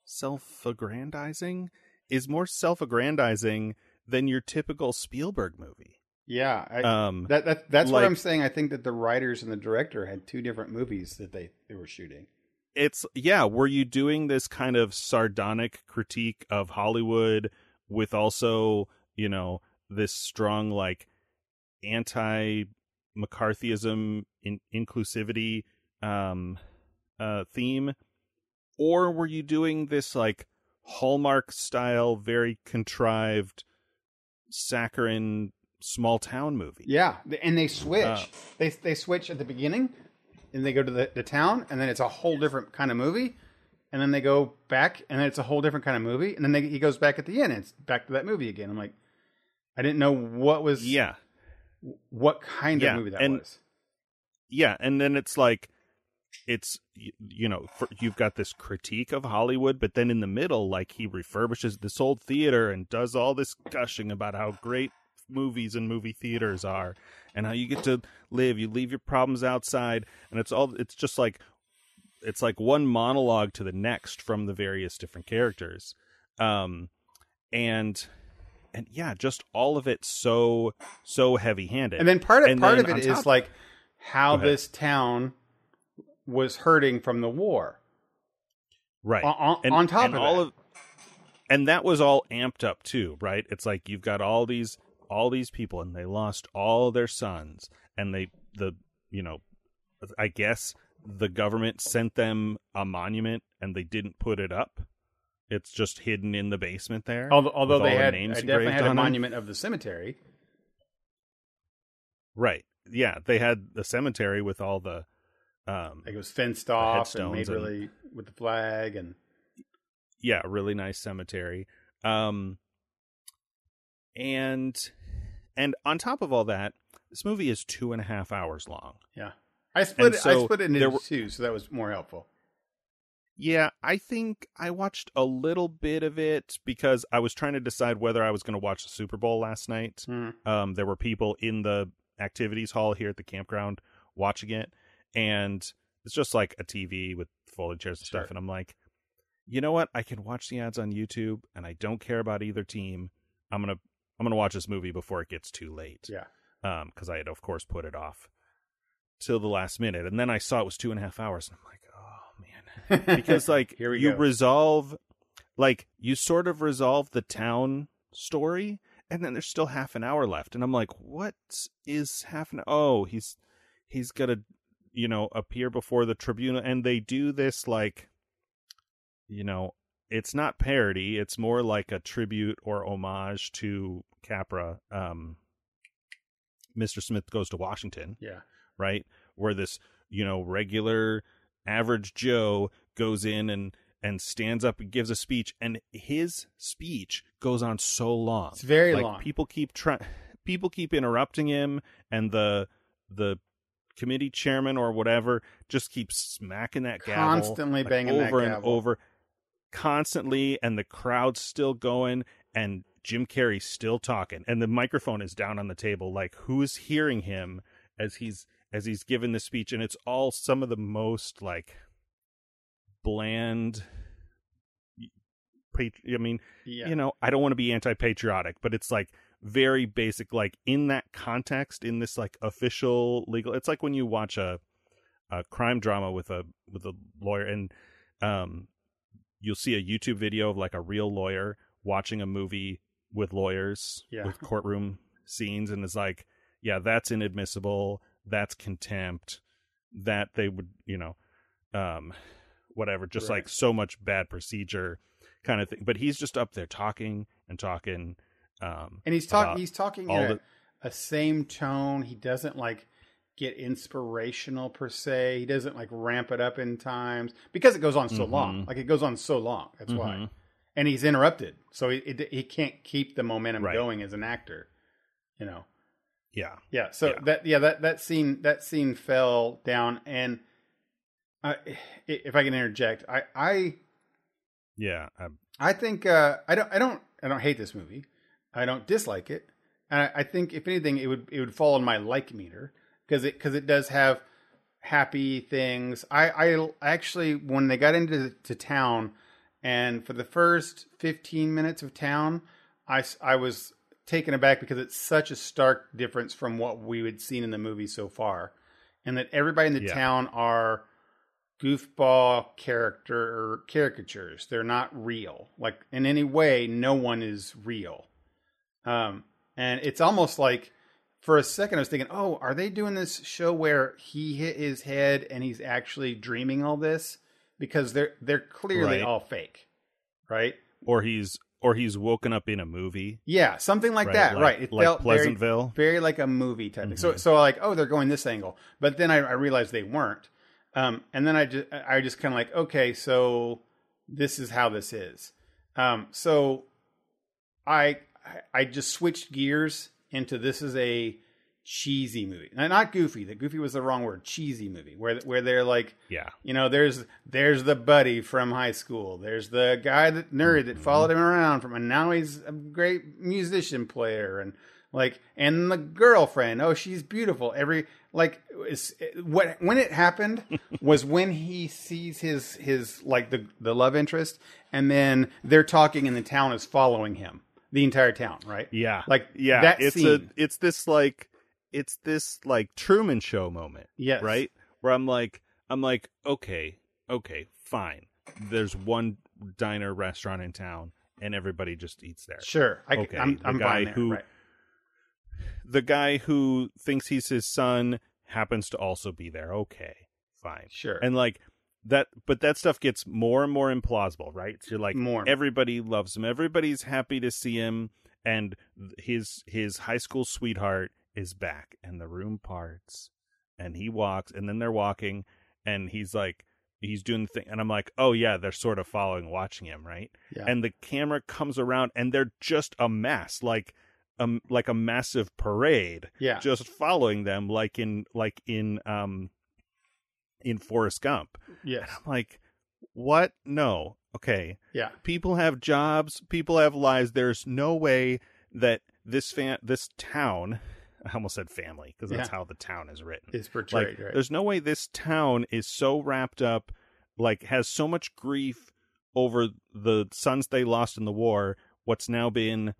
self-aggrandizing is more self-aggrandizing than your typical Spielberg movie. yeah I, Um that, that that's what I'm saying. I think that the writers and the director had two different movies that they they were shooting. it's yeah were you doing this kind of sardonic critique of hollywood with also you know this strong like anti mccarthyism in inclusivity um uh theme or were you doing this like hallmark style very contrived saccharine small town movie Yeah, and they switch. Uh, they they switch at the beginning, and they go to the, the town, and then it's a whole different kind of movie. And then they go back, and then it's a whole different kind of movie. And then they, he goes back at the end, and it's back to that movie again. I'm like, I didn't know what was yeah what kind Yeah, of movie that and- was. yeah and then it's like it's you know for, you've got this critique of hollywood but then in the middle like he refurbishes this old theater and does all this gushing about how great movies and movie theaters are and how you get to live you leave your problems outside and it's all it's just like it's like one monologue to the next from the various different characters um and and yeah just all of it so so heavy handed And then part of And part of it is like how this town was hurting from the war. right. On, and, on top and of all that. of and that was all amped up too right? It's like you've got all these all these people and they lost all their sons and they the you know i guess the government sent them a monument and they didn't put it up it's just hidden in the basement there although, although they had names I definitely had a monument of the cemetery. right yeah they had the cemetery with all the um Like it was fenced off and made and- really with the flag and yeah, really nice cemetery. Um and and on top of all that, this movie is two and a half hours long. yeah. I split it, I split it into were- two, so that was more helpful. Yeah, I think I watched a little bit of it because I was trying to decide whether I was going to watch the Super Bowl last night. Hmm. Um, there were people in the activities hall here at the campground watching it, and it's just like a TV with folding chairs and Sure. stuff. And I'm like, you know what? I can watch the ads on YouTube, and I don't care about either team. I'm gonna I'm gonna watch this movie before it gets too late. Yeah. Um, because I had of course put it off till the last minute, and then I saw it was two and a half hours, and I'm like, because like Here we you go. resolve like you sort of resolve the town story and then there's still half an hour left and i'm like what is half an oh he's he's gonna you know appear before the tribunal and they do this like you know it's not parody it's more like a tribute or homage to capra um mr smith goes to washington yeah. right? Where this, you know, regular average Joe goes in and and stands up and gives a speech and his speech goes on so long. It's very like long. people keep trying people keep interrupting him and the the committee chairman or whatever just keeps smacking that gavel Constantly banging that over and gavel. over constantly and the crowd's still going and Jim Carrey's still talking and the microphone is down on the table like who's hearing him as he's as he's given the speech and it's all some of the most like bland patri- I mean Yeah. you know, I don't want to be anti-patriotic, but it's like very basic like in that context in this like official legal it's like when you watch a a crime drama with a with a lawyer, and um, you'll see a YouTube video of like a real lawyer watching a movie with lawyers Yeah. with courtroom scenes, and is like, yeah, that's inadmissible. That's contempt. That they would, you know, um, whatever, just Right. like so much bad procedure kind of thing. But he's just up there talking and talking. Um, and he's talking. He's talking all in a, the- a same tone. He doesn't like get inspirational per se. He doesn't like ramp it up in times because it goes on so long. Mhm. Like it goes on so long. That's why. Mhm. And he's interrupted, so he he can't keep the momentum Right. going as an actor. You know. Yeah, Yeah. So Yeah. that yeah that that scene that scene fell down, and I, if I can interject, I I yeah, um, I think uh, I don't I don't I don't hate this movie. I don't dislike it. And I, I think if anything, it would it would fall on my like meter because it because it does have happy things. I I actually when they got into to town, and for the first fifteen minutes of town, I I was taken aback because it's such a stark difference from what we had seen in the movie so far, and that everybody in the Yeah. town are goofball character caricatures. They're not real. Like in any way, no one is real. Um, and it's almost like for a second I was thinking, oh, are they doing this show where he hit his head and he's actually dreaming all this? Because they're they're clearly Right. all fake, right? or he's or he's woken up in a movie, Yeah, something like right? that, Like, right? It like felt Pleasantville. very like a movie type thing. So so like, oh, they're going this angle, but then I, I realized they weren't. Um, and then I just I just kind of like, okay, so this is how this is. Um, so I I just switched gears into this is a cheesy movie, not goofy. The goofy was the wrong word. Cheesy movie where where they're like, yeah, you know, there's there's the buddy from high school. There's the guy that nerd that followed him around from, and now he's a great musician player, and like, and the girlfriend. Oh, she's beautiful. Every like, it's, what when it happened was when he sees his his like the the love interest, and then they're talking, and the town is following him. The entire town, right? yeah, Like yeah. that it's scene. a it's this like it's this like Truman Show moment, yes, right? Where I'm like I'm like okay, okay, fine. There's one diner restaurant in town, and everybody just eats there. Sure. I, Okay, I'm, the I'm guy there. who- right. The guy who thinks he's his son happens to also be there. Okay, fine. Sure. and like that but that stuff gets more and more implausible right so you're like More. everybody loves him everybody's happy to see him and his his high school sweetheart is back and the room parts and he walks and then they're walking and he's like he's doing the thing and i'm like oh yeah they're sort of following watching him right Yeah. and the camera comes around and they're just a mass like um like a massive parade yeah. just following them like in like in um in Forrest Gump. yes. I'm like, what? No. Okay. Yeah. People have jobs, people have lives. There's no way that this fan this town I almost said family because that's Yeah. how the town is written. Is Like portrayed right. there's no way this town is so wrapped up like has so much grief over the sons they lost in the war, what's now been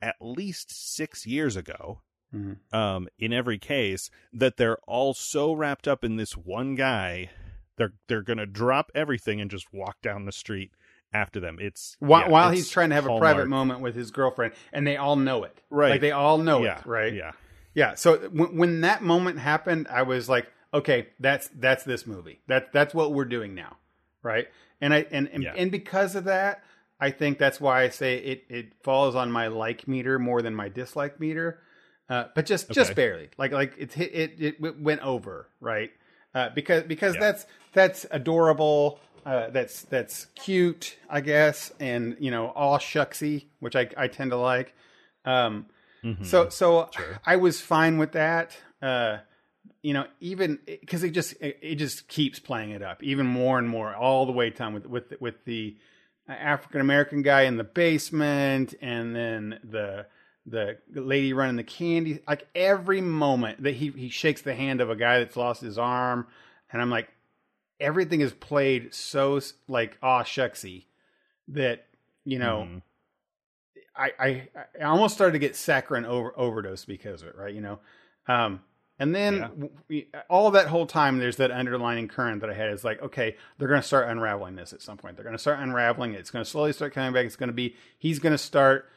at least 6 years ago Mhm. um, in every case that they're all so wrapped up in this one guy, they're they're gonna drop everything and just walk down the street after them. It's while, yeah, while it's he's trying to have a private moment with his girlfriend, and they all know it. Right. Like they all know yeah, it, right? Yeah, Yeah. So when, when that moment happened, I was like, okay, that's that's this movie. That that's what we're doing now, right? And I and and, Yeah. and because of that, I think that's why I say it it falls on my like meter more than my dislike meter, uh, but just just barely. Like like it hit it it went over, right? Uh, because because Yeah. that's that's adorable. Uh, that's that's cute, I guess, and you know, all shucksy, which I I tend to like. Um, Mhm. so so Sure. I was fine with that. Uh, you know, even because it just it, it just keeps playing it up even more and more all the way time with with with the African American guy in the basement, and then the the lady running the candy. Like every moment that he he shakes the hand of a guy that's lost his arm, and I'm like, everything is played so like aw shucksy that you know. Mhm. I, I I almost started to get saccharine over overdose because of it, right? You know, um, And then Yeah. we- all that whole time, there's that underlining current that I had. Is like, okay, they're going to start unraveling this at some point. They're going to start unraveling it. It's going to slowly start coming back. It's going to be he's going to start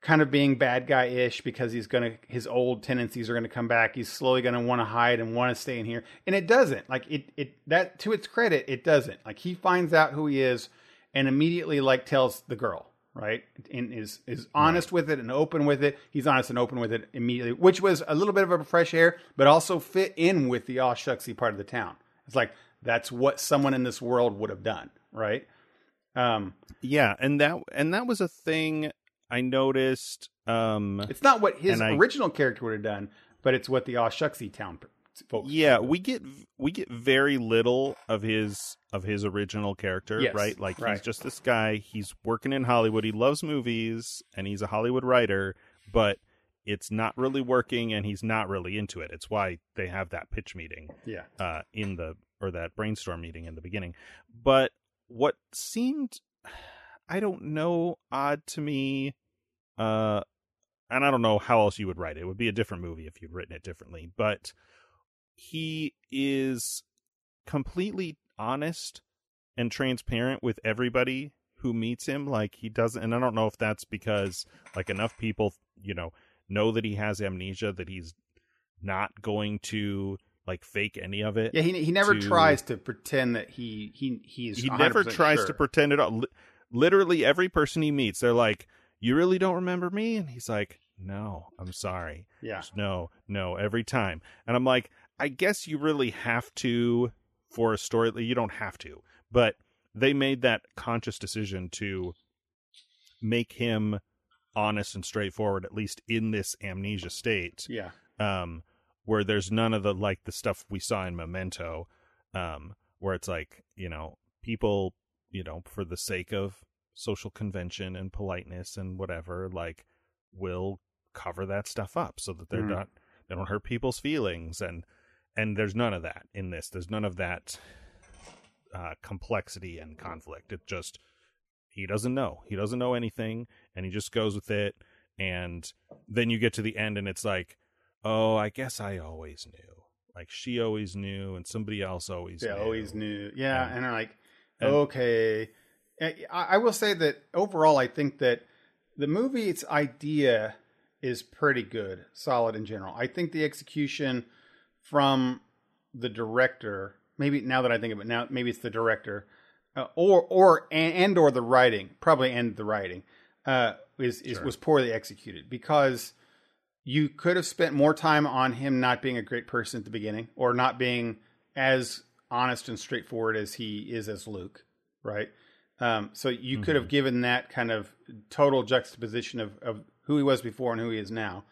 kind of being bad guy ish because he's going to his old tendencies are going to come back. He's slowly going to want to hide and want to stay in here, and it doesn't. Like it, it that to its credit, it doesn't. Like he finds out who he is and immediately like tells the girl right and is is honest with it and open with it he's honest and open with it immediately which was a little bit of a fresh air but also fit in with the aw shucksy part of the town it's like that's what someone in this world would have done right um Yeah, and that and that was a thing I noticed. Um, it's not what his And I- original character would have done but it's what the aw town folks yeah, we get we get very little of his of his original character, Yes, right? Like right. he's just this guy. He's working in Hollywood. He loves movies, and he's a Hollywood writer, but it's not really working, and he's not really into it. It's why they have that pitch meeting. yeah uh, in the or that brainstorm meeting in the beginning. But what seemed, I don't know, odd to me, uh, and I don't know how else you would write it. It would be a different movie if you'd written it differently. But he is completely honest and transparent with everybody who meets him. Like he doesn't, and I don't know if that's because like enough people, you know, know that he has amnesia that he's not going to like fake any of it. yeah he, he never to- tries to pretend that he he he's he never 100% tries sure. to pretend at all. Li- Literally every person he meets, they're like, "You really don't remember me?" And he's like, "No, I'm sorry." yeah Just no, no, every time. And I'm like, I guess you really have to for a story. You don't have to, but they made that conscious decision to make him honest and straightforward, at least in this amnesia state yeah um, where there's none of the like the stuff we saw in Memento, um, where it's like you know people, you know, for the sake of social convention and politeness and whatever, like will cover that stuff up so that they're Mhm. not they don't hurt people's feelings and and there's none of that in this. There's none of that uh, complexity and conflict. It just he doesn't know. He doesn't know anything, and he just goes with it. And then you get to the end, and it's like, oh, I guess I always knew. Like she always knew, and somebody else always yeah knew. always knew yeah And- and like okay I, I will say that overall i think that the movie its idea is pretty good solid in general i think the execution from the director maybe now that i think of it now maybe it's the director uh, or or and, and or the writing probably and the writing uh is, is Sure. was poorly executed because you could have spent more time on him not being a great person at the beginning or not being as honest and straightforward as he is as Luke, right? Um, so you could have given that kind of total juxtaposition of, of who he was before and who he is now.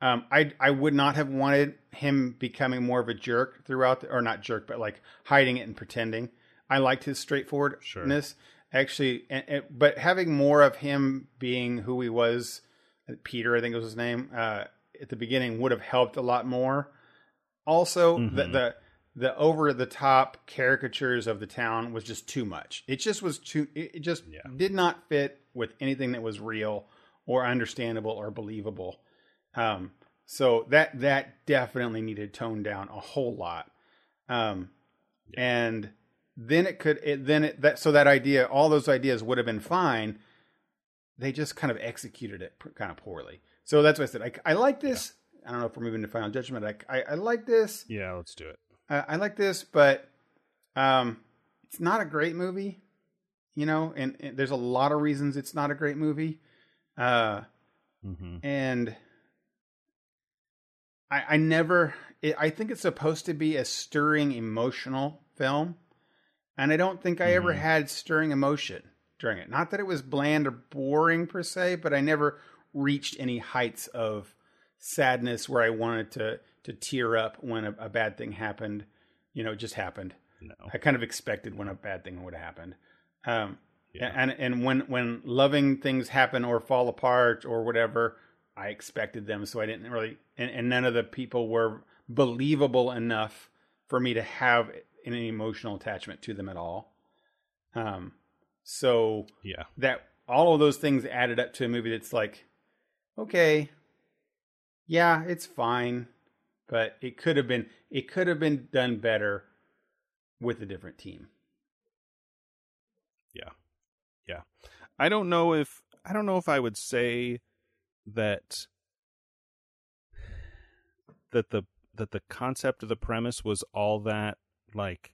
Um, I I would not have wanted him becoming more of a jerk throughout, the, or not jerk, but like hiding it and pretending. I liked his straightforwardness, actually, and, and, but having more of him being who he was, Peter, I think was his name, uh, at the beginning would have helped a lot more. Also, the Mhm. the the over the top caricatures of the town was just too much. It just was too. It, just Yeah. did not fit with anything that was real or understandable or believable. Um, so that that definitely needed toned down a whole lot. Um, and then it could it, then it, that so that idea all those ideas would have been fine. They just kind of executed it kind of poorly. So that's what I said. I, I like this. I don't know if we're moving to Final Judgment. I, I, I like this. Yeah, let's do it. I, I like this, but um, it's not a great movie. You know, and, and there's a lot of reasons it's not a great movie. Uh, hmm and I, I never. It, I think it's supposed to be a stirring, emotional film, and I don't think I ever Mhm. had stirring emotion during it. Not that it was bland or boring per se, but I never reached any heights of sadness where I wanted to to tear up when a, a bad thing happened. You know, it just happened. No. I kind of expected when a bad thing would have happened. Um, Yeah. and and when when loving things happen or fall apart or whatever, I expected them, so I didn't really. And, and none of the people were believable enough for me to have any emotional attachment to them at all. Um, so Yeah. that all of those things added up to a movie that's like, okay, yeah, it's fine, but it could have been it could have been done better with a different team. Yeah. Yeah. I don't know if I don't know if I would say that that the that the concept of the premise was all that like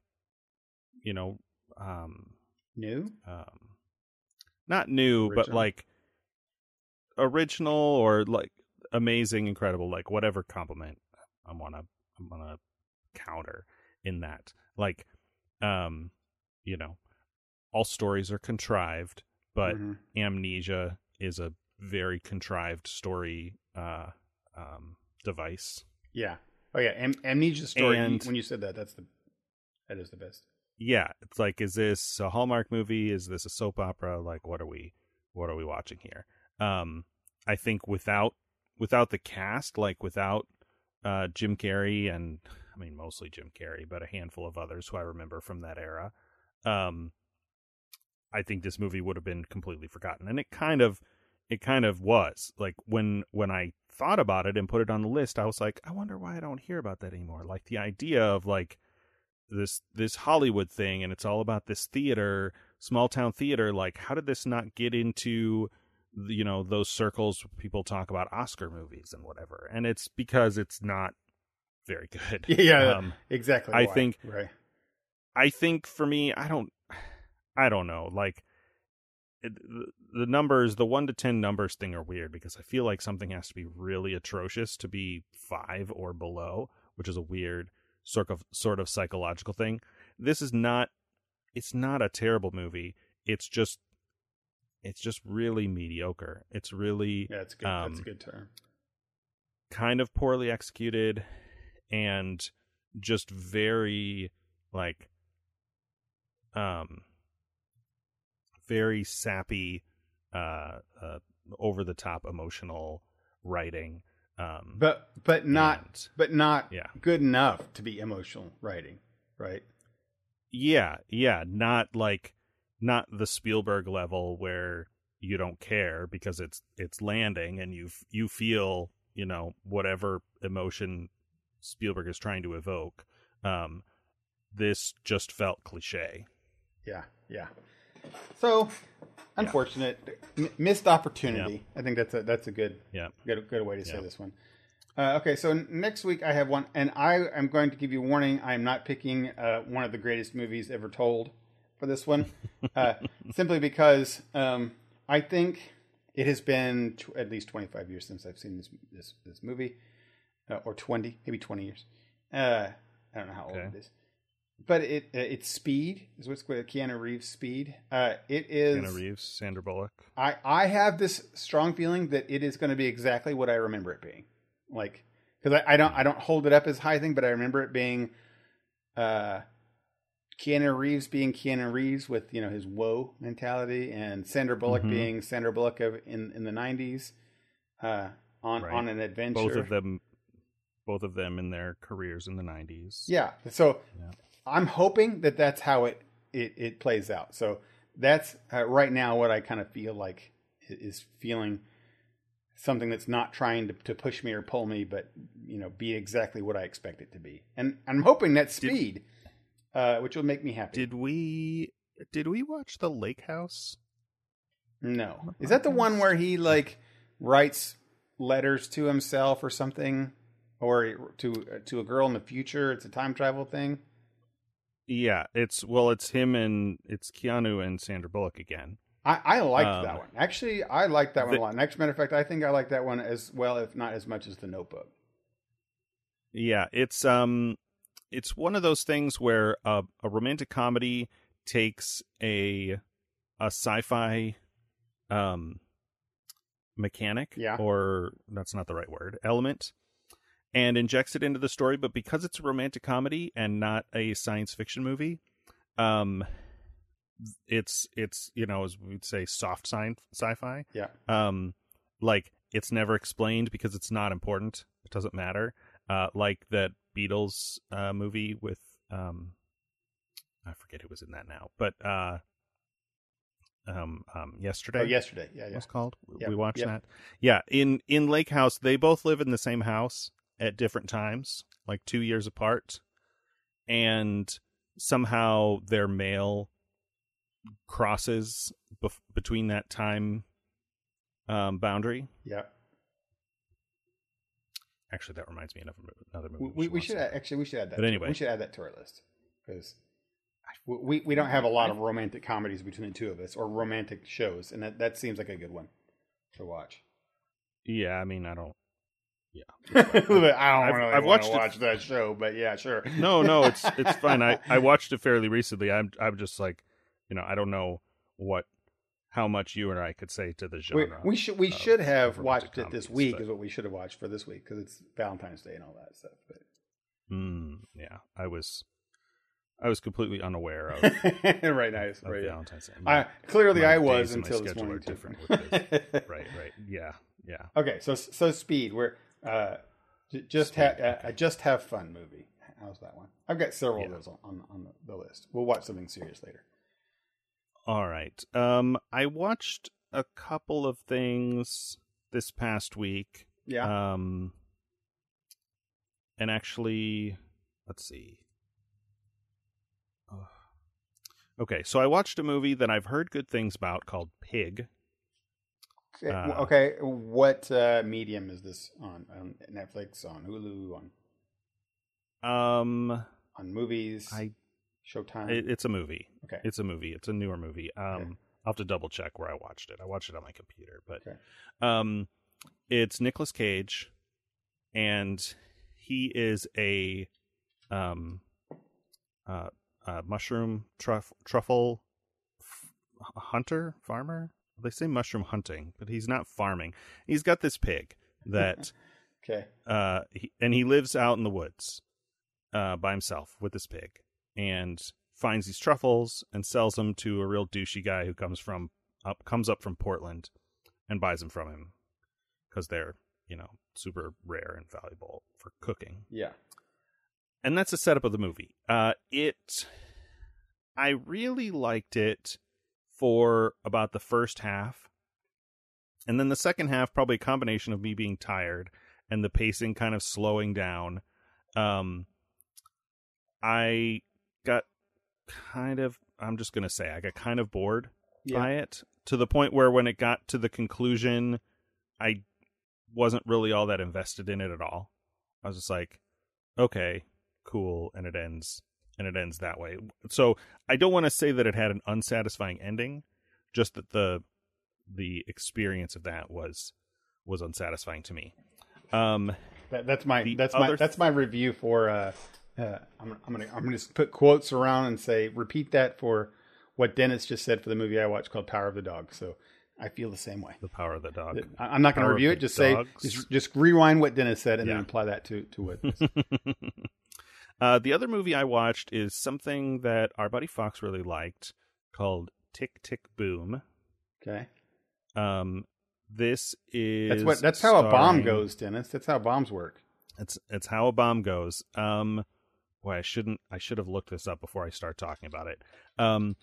you know um New? um not new but like original or like amazing incredible like whatever compliment i want to i want to counter in that like um you know all stories are contrived but Mhm. amnesia is a very contrived story uh um device yeah. Oh yeah, Am- Amnesia story. And- when you said that, that's the that is the best. yeah it's like is this a hallmark movie is this a soap opera like what are we what are we watching here um i think without without the cast like without uh jim carrey and i mean mostly jim carrey but a handful of others who i remember from that era um i think this movie would have been completely forgotten and it kind of it kind of was like when when i thought about it and put it on the list i was like i wonder why i don't hear about that anymore like the idea of like this this Hollywood thing and it's all about this theater, small town theater. Like, how did this not get into you know those circles people talk about Oscar movies and whatever? And it's because it's not very good. Yeah, Um, exactly. I why. think- right. I think for me, I don't, I don't know. Like, it, the, the numbers, the one to ten numbers thing are weird because I feel like something has to be really atrocious to be five or below, which is a weird sort of sort of psychological thing. This is not. It's not a terrible movie. It's just. It's just really mediocre. It's really Yeah, it's good. that's um, a good term. kind of poorly executed and just very like um very sappy uh, uh over the top emotional writing um But but not and- but not yeah good enough to be emotional writing, right? yeah yeah not like not the spielberg level where you don't care because it's it's landing and you you feel you know whatever emotion spielberg is trying to evoke um this just felt cliche Yeah, yeah. So unfortunate, M- missed opportunity. I think that's a that's a good yeah good good way to say Yeah. this one. Uh, okay, so next week I have one, and I am going to give you a warning. I am not picking uh, one of the greatest movies ever told for this one, uh, simply because um, I think it has been tw- at least twenty five years since I've seen this this this movie, uh, or twenty, maybe twenty years. Uh, I don't know how old it is, but it uh, it's Speed is what's called Keanu Reeves Speed. Uh, it is. Keanu Reeves Sandra Bullock I I have this strong feeling that it is going to be exactly what I remember it being, like because I, I don't I don't hold it up as high thing, but I remember it being, uh, Keanu Reeves being Keanu Reeves with you know his whoa mentality, and Sandra Bullock Mhm. being Sandra Bullock of in in the nineties, uh, on Right. on an adventure. both of them both of them in their careers in the 90s Yeah. So Yeah. I'm hoping that that's how it it, it plays out. So that's uh, right now what I kind of feel like is feeling something that's not trying to, to push me or pull me, but you know, be exactly what I expect it to be. And I'm hoping that speed, uh, which will make me happy. did we did we watch the lake house no, is that the one where he like writes letters to himself or something, or to to a girl in the future? It's a time travel thing. yeah it's well it's him and it's keanu and sandra bullock again I, I liked Um, that one. Actually, I liked that one the- a lot. Next matter of fact, I think I like that one as well, if not as much as the Notebook. Yeah, it's um it's one of those things where a, a romantic comedy takes a a sci-fi um mechanic Yeah. or that's not the right word, element and injects it into the story, but because it's a romantic comedy and not a science fiction movie, um it's it's you know as we'd say soft science sci-fi Yeah. um like it's never explained because it's not important it doesn't matter uh like that beatles uh movie with um i forget who was in that now but uh um um yesterday Oh, yesterday. Yeah, it yeah. was called Yep, we watched yep. that yeah in in lake house they both live in the same house at different times, like two years apart, and somehow their mail crosses bef- between that time um, boundary. Yeah. Actually, that reminds me of another movie. We, we, should add, actually we should add that. But anyway. we should add that to our list because we we don't have a lot of romantic comedies between the two of us or romantic shows, and that that seems like a good one to watch. Yeah, I mean, I don't. Yeah, I don't I've- really I've watched it- watch that show, but yeah, sure. No, no, it's it's fine. I I watched it fairly recently. I'm I'm just like, you know, I don't know what how much you and I could say to the we, genre. we should we should have watched it this week. but- Is what we should have watched for this week because it's Valentine's Day and all that stuff. Mm, yeah, I was I was completely unaware of, right, nice, of right. Valentine's Day. I clearly I was my until this morning. different with right, right. Yeah, yeah. Okay, so so speed. We're uh, j- just Speed, have uh, a just have fun movie. How's that one? I've got several Yeah. of those on, on on the list. We'll watch something serious later. All right. Um, I watched a couple of things this past week. Yeah. Um, and actually, let's see. Ugh. Okay, so I watched a movie that I've heard good things about called Pig. okay, uh, okay, what uh, medium is this on? On Netflix, on Hulu, on Um, on movies? I Showtime. it, it's a movie. okay. It's a movie. It's a newer movie. Um, Okay. I'll have to double check where I watched it. I watched it on my computer, but Okay. um, it's Nicolas Cage, and he is a um, uh, uh mushroom truff, truffle f- hunter farmer. They say mushroom hunting, but he's not farming. He's got this pig that okay. uh he, and he lives out in the woods uh by himself with this pig and finds these truffles and sells them to a real douchey guy who comes from up comes up from Portland and buys them from him cuz they're, you know, super rare and valuable for cooking. Yeah. And that's the setup of the movie. Uh it I really liked it for about the first half. And then the second half probably a combination of me being tired and the pacing kind of slowing down. Um I got kind of I'm just to say I got kind of bored Yeah. by it to the point where when it got to the conclusion I wasn't really all that invested in it at all. I was just like, okay, cool, and it ends and it ends that way. So I don't want to say that it had an unsatisfying ending, just that the the experience of that was was unsatisfying to me. Um That, that's my that's my other- that's my review for. Uh, uh, I'm I'm gonna I'm gonna just put quotes around and say repeat that for what Dennis just said for the movie I watched called Power of the Dog. So I feel the same way. the power of the dog. I'm not going to review it. Just say just just rewind what Dennis said and Yeah. then apply that to to what. uh, the other movie I watched is something that our buddy Fox really liked called Tick Tick Boom. okay, Um, this is that's what that's how a bomb goes, Dennis. That's how bombs work. It's it's how a bomb goes. Um, boy, I shouldn't. I should have looked this up before I start talking about it. Um,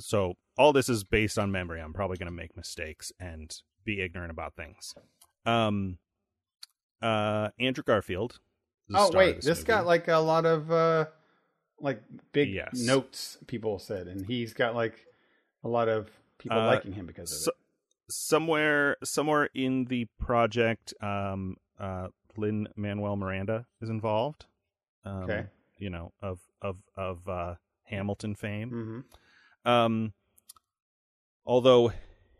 so all this is based on memory. I'm probably going to make mistakes and be ignorant about things. Um, uh, Andrew Garfield. Oh wait, this, movie. got like a lot of uh like big Yes. notes. People said, and he's got like a lot of people Uh, liking him because of so, somewhere somewhere in the project um uh Lin-Manuel Miranda is involved um Okay. you know of of of uh hamilton fame hmm um although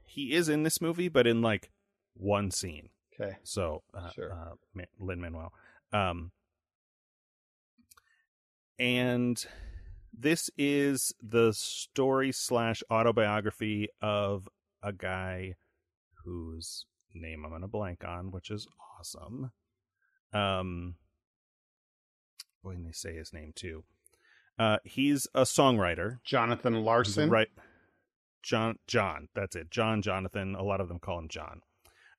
he is in this movie but in like one scene Okay, so uh, Sure. uh Lin-Manuel um and this is the story slash autobiography of a guy whose name I'm gonna blank on, which is awesome. Um, when they say his name too, uh, he's a songwriter. Jonathan Larson. right, John. John. That's it. John. Jonathan. A lot of them call him John.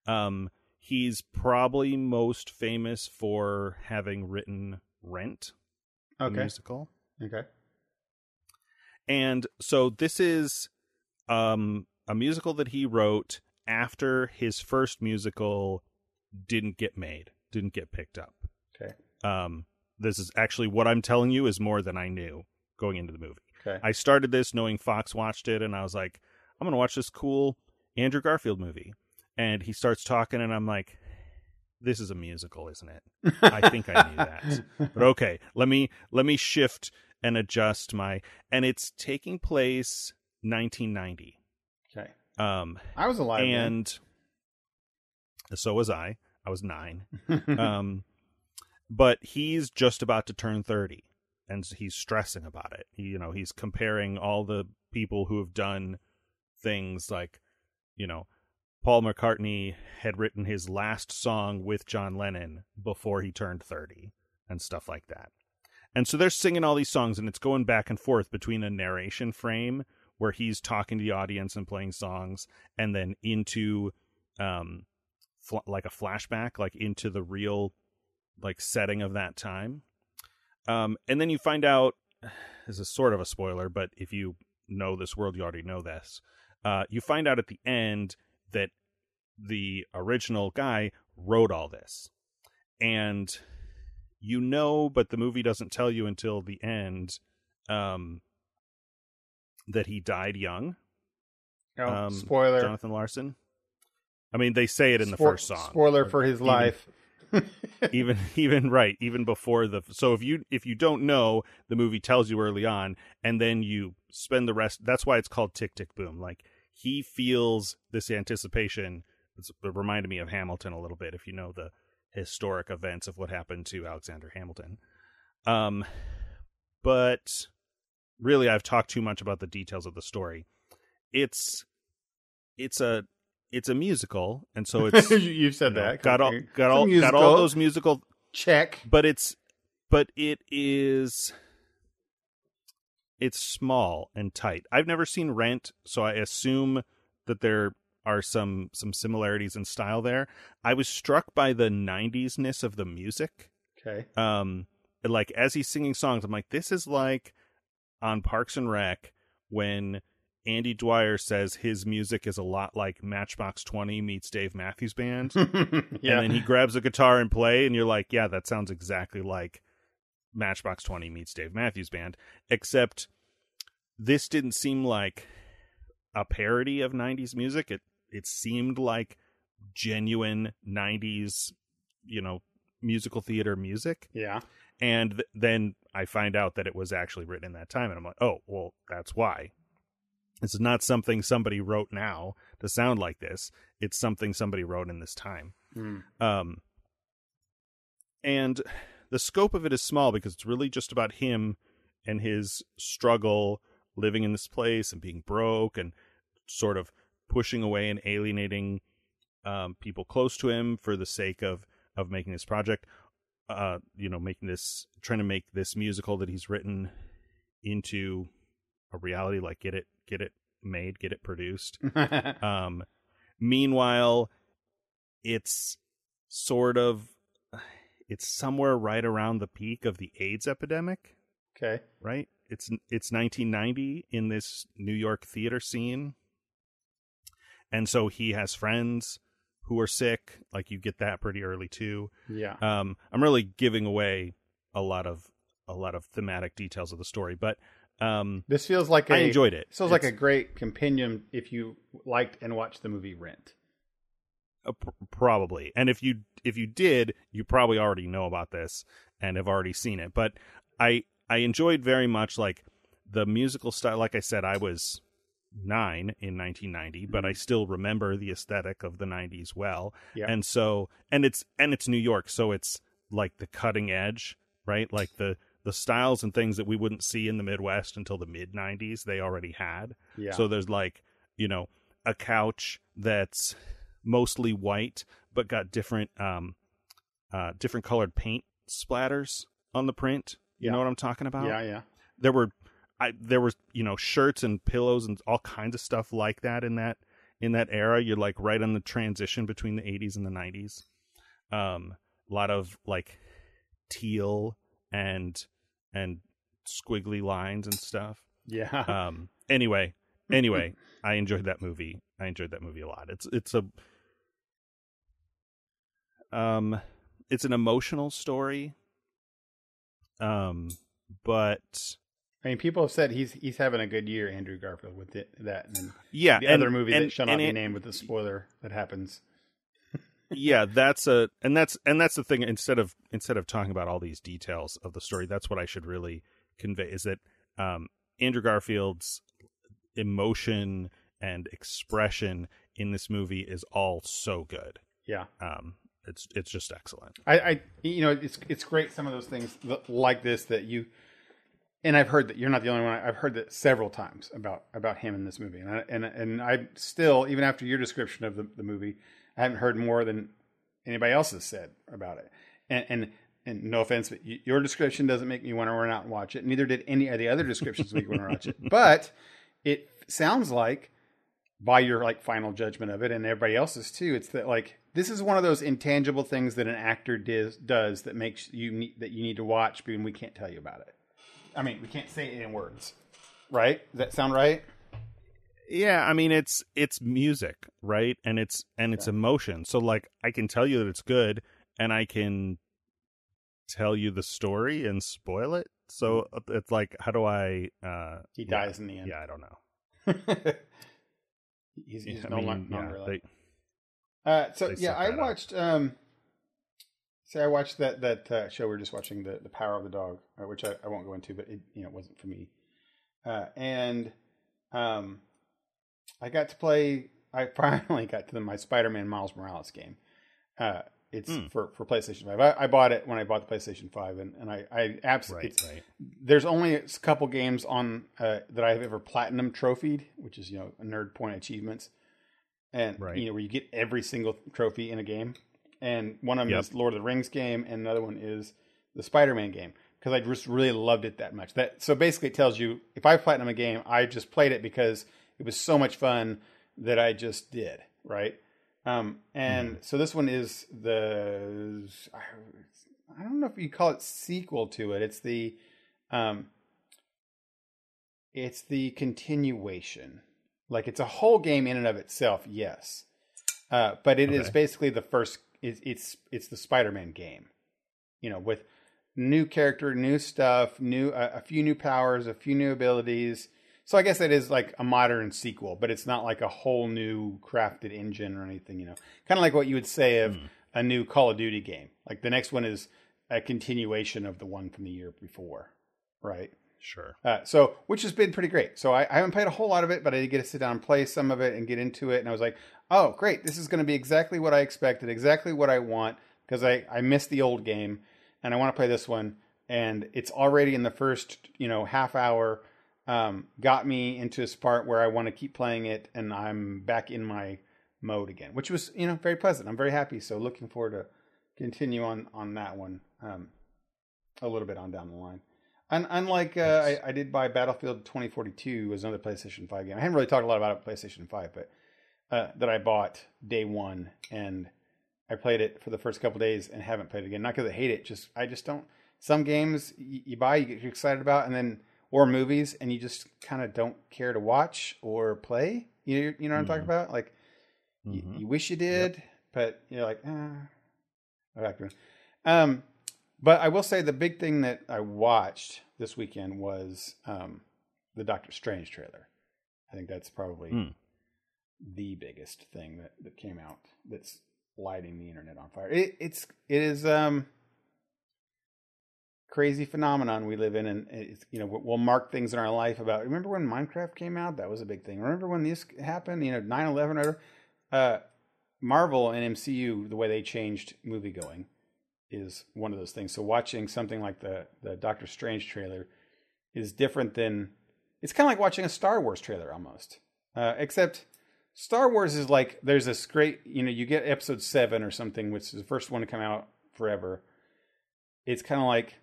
Um, he's probably most famous for having written Rent, Okay. musical. Okay. And so this is um a musical that he wrote after his first musical didn't get made, didn't get picked up. Okay. Um, this is actually what I'm telling you is more than I knew going into the movie. Okay. I started this knowing Fox watched it, and I was like, I'm gonna watch this cool Andrew Garfield movie. And he starts talking, and I'm like, this is a musical, isn't it? I think I knew that. But okay, let me let me shift and adjust my and it's taking place 1990. okay. Um I was alive. and so was I. I was 9. Um but he's just about to turn 30 and he's stressing about it. He, you know, he's comparing all the people who have done things like, you know, Paul McCartney had written his last song with John Lennon before he turned 30 and stuff like that. And so they're singing all these songs and it's going back and forth between a narration frame where he's talking to the audience and playing songs and then into um fl- like a flashback like into the real like setting of that time. Um and then you find out this is sort of a spoiler but if you know this world you already know this. Uh you find out at the end that the original guy wrote all this. And you know, but the movie doesn't tell you until the end um, that he died young. Oh, um, spoiler. Jonathan Larson. I mean, they say it in the first song. Spoiler for his life. even even even right even before the so if you if you don't know the movie tells you early on and then you spend the rest that's why it's called tick tick boom. Like he feels this anticipation. It's, it reminded me of hamilton a little bit if you know the historic events of what happened to alexander hamilton. Um but really i've talked too much about the details of the story. It's it's a it's a musical and so it's You- You've said you know, that. got all got all got all those musical check. but it's but it is it's small and tight. I've never seen Rent, so I assume that there are some some similarities in style there. I was struck by the 90s-ness of the music. Okay. Um like as he's singing songs, I'm like this is like on Parks and Rec when Andy Dwyer says his music is a lot like Matchbox 20 meets Dave Matthews Band yeah. and then he grabs a guitar and play and you're like yeah that sounds exactly like matchbox 20 meets dave matthews band except this didn't seem like a parody of 90s music it it seemed like genuine 90s you know musical theater music yeah. and th- then i find out that it was actually written in that time and i'm like oh well that's why this is not something somebody wrote now to sound like this it's something somebody wrote in this time Mm. um, and the scope of it is small because it's really just about him and his struggle living in this place and being broke and sort of pushing away and alienating um, people close to him for the sake of of making this project. Uh, you know, making this trying to make this musical that he's written into a reality, like get it, get it made, get it produced. Um, meanwhile, it's sort of it's somewhere right around the peak of the AIDS epidemic, okay. right? It's it's 1990 in this New York theater scene, and so he has friends who are sick. Like you get that pretty early too. Yeah. Um, I'm really giving away a lot of a lot of thematic details of the story, but um, This feels like a I enjoyed it. This feels like a great compendium if you liked and watched the movie Rent. Uh, pr- probably and if you if you did you probably already know about this and have already seen it but i i enjoyed very much like the musical style like i said i was nine in 1990 but i still remember the aesthetic of the 90s well Yeah. and so and it's and it's new york so it's like the cutting edge right like the the styles and things that we wouldn't see in the midwest until the mid 90s they already had Yeah. so there's like, you know, a couch that's mostly white but got different um uh different colored paint splatters on the print. You Yeah. know what I'm talking about? yeah, yeah. There were I there was, you know, shirts and pillows and all kinds of stuff like that in that in that era. You're like right on the transition between the 80s and the 90s. Um a lot of like teal and and squiggly lines and stuff Yeah. um anyway anyway i enjoyed that movie i enjoyed that movie a lot it's it's a um it's an emotional story. Um, but I mean, people have said he's he's having a good year, Andrew Garfield, with it, that and yeah, the and, other movie and, that shall not be named with the spoiler that happens. Yeah that's a and that's and that's the thing instead of instead of talking about all these details of the story that's what i should really convey is that um andrew garfield's emotion and expression in this movie is all so good Yeah, um it's it's just excellent I, I you know it's it's great some of those things th- like this that you and I've heard that you're not the only one. I've heard that several times about about him in this movie, and I, and and I still even after your description of the, the movie, I haven't heard more than anybody else has said about it. And and, and no offense, but y- your description doesn't make me want to run out and watch it. Neither did any of the other descriptions make me want to watch it. But it sounds like by your like final judgment of it and everybody else's too it's that like this is one of those intangible things that an actor does does that makes you need that you need to watch but we can't tell you about it i mean we can't say it in words right does that sound right yeah i mean it's it's music right? And it's and it's emotion. So like i can tell you that it's good and i can tell you the story and spoil it. So it's like how do i uh he yeah, dies in the end. yeah i don't know. He's, he's I no mean, lon- yeah, longer alive. they- Uh, so yeah, I watched. Um, say I watched that that uh, show we were just watching, the the Power of the Dog, uh, which I, I won't go into, but it you know wasn't for me. Uh, and um, I got to play. I finally got to the, my Spider Man Miles Morales game. Uh, it's Hmm. for for PlayStation Five. I, I bought it when I bought the PlayStation Five, and, and I I absolutely right right there's only a couple games on uh, that I've ever platinum trophied, which is you know nerd point achievements, and Right. you know where you get every single trophy in a game. And one of them Yep. is Lord of the Rings game, and another one is the Spider-Man game because I just really loved it that much. That so basically it tells you if I platinum a game, I just played it because it was so much fun that I just did right. Um, and so this one is the I don't know if you call it sequel to it. It's the um, it's the continuation. Like it's a whole game in and of itself, yes, uh, but it is Okay. basically the first. It's it's it's the Spider-Man game, you know, with new character, new stuff, new uh, a few new powers, a few new abilities. So I guess it is like a modern sequel, but it's not like a whole new crafted engine or anything. You know, kind of like what you would say of a new Call of Duty game. Like the next one is a continuation of the one from the year before, right? sure Uh, so, which has been pretty great. So, I, I haven't played a whole lot of it, but I did get to sit down and play some of it and get into it. And I was like, oh, great. This is going to be exactly what I expected, exactly what I want, because I, I missed the old game and I want to play this one. And it's already in the first, you know, half hour, um, got me into a part where I want to keep playing it and I'm back in my mode again, which was, you know, very pleasant. I'm very happy. So, looking forward to continue on, on that one um, a little bit on down the line. Un- unlike uh, Nice. I, I did buy Battlefield 2042 was another PlayStation 5 game. I haven't really talked a lot about it PlayStation 5, but uh, that I bought day one and I played it for the first couple days and haven't played it again. Not because I hate it, just I just don't. Some games you, you buy, you get excited about, and then or movies, and you just kind of don't care to watch or play. You you know what I'm talking Mhm. about? Like you, Mhm. you wish you did, but you're like, doing. Um, but I will say the big thing that I watched this weekend was um, the Doctor Strange trailer. I think that's probably Hmm. the biggest thing that, that came out that's lighting the internet on fire. It, it's it is um crazy phenomenon we live in, and it's you know we'll mark things in our life about. Remember when Minecraft came out? That was a big thing. Remember when this happened? You know, 9-11 or. Uh, Marvel and MCU, the way they changed movie going is one of those things. So watching something like the the Doctor Strange trailer is different than it's kind of like watching a Star Wars trailer almost. Uh, except Star Wars is like there's this great, you know, you get episode 7 or something which is the first one to come out forever. It's kind of like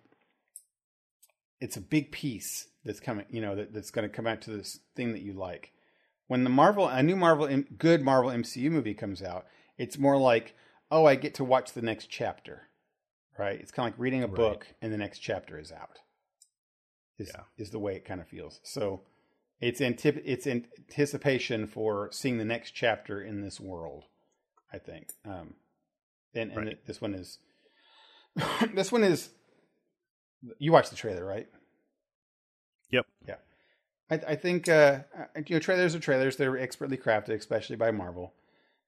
it's a big piece that's coming, you know, that, that's going to come out to this thing that you like. When the Marvel, a new Marvel, good Marvel MCU movie comes out, it's more like, oh, I get to watch the next chapter, right? It's kind of like reading a Right. book and the next chapter is out. Is Yeah. is the way it kind of feels. So it's antip- it's anticipation for seeing the next chapter in this world. I think, um, and and Right. this one is this one is. You watched the trailer, right? Yep. Yeah. I, I think uh, you know trailers are trailers. They're expertly crafted, especially by Marvel.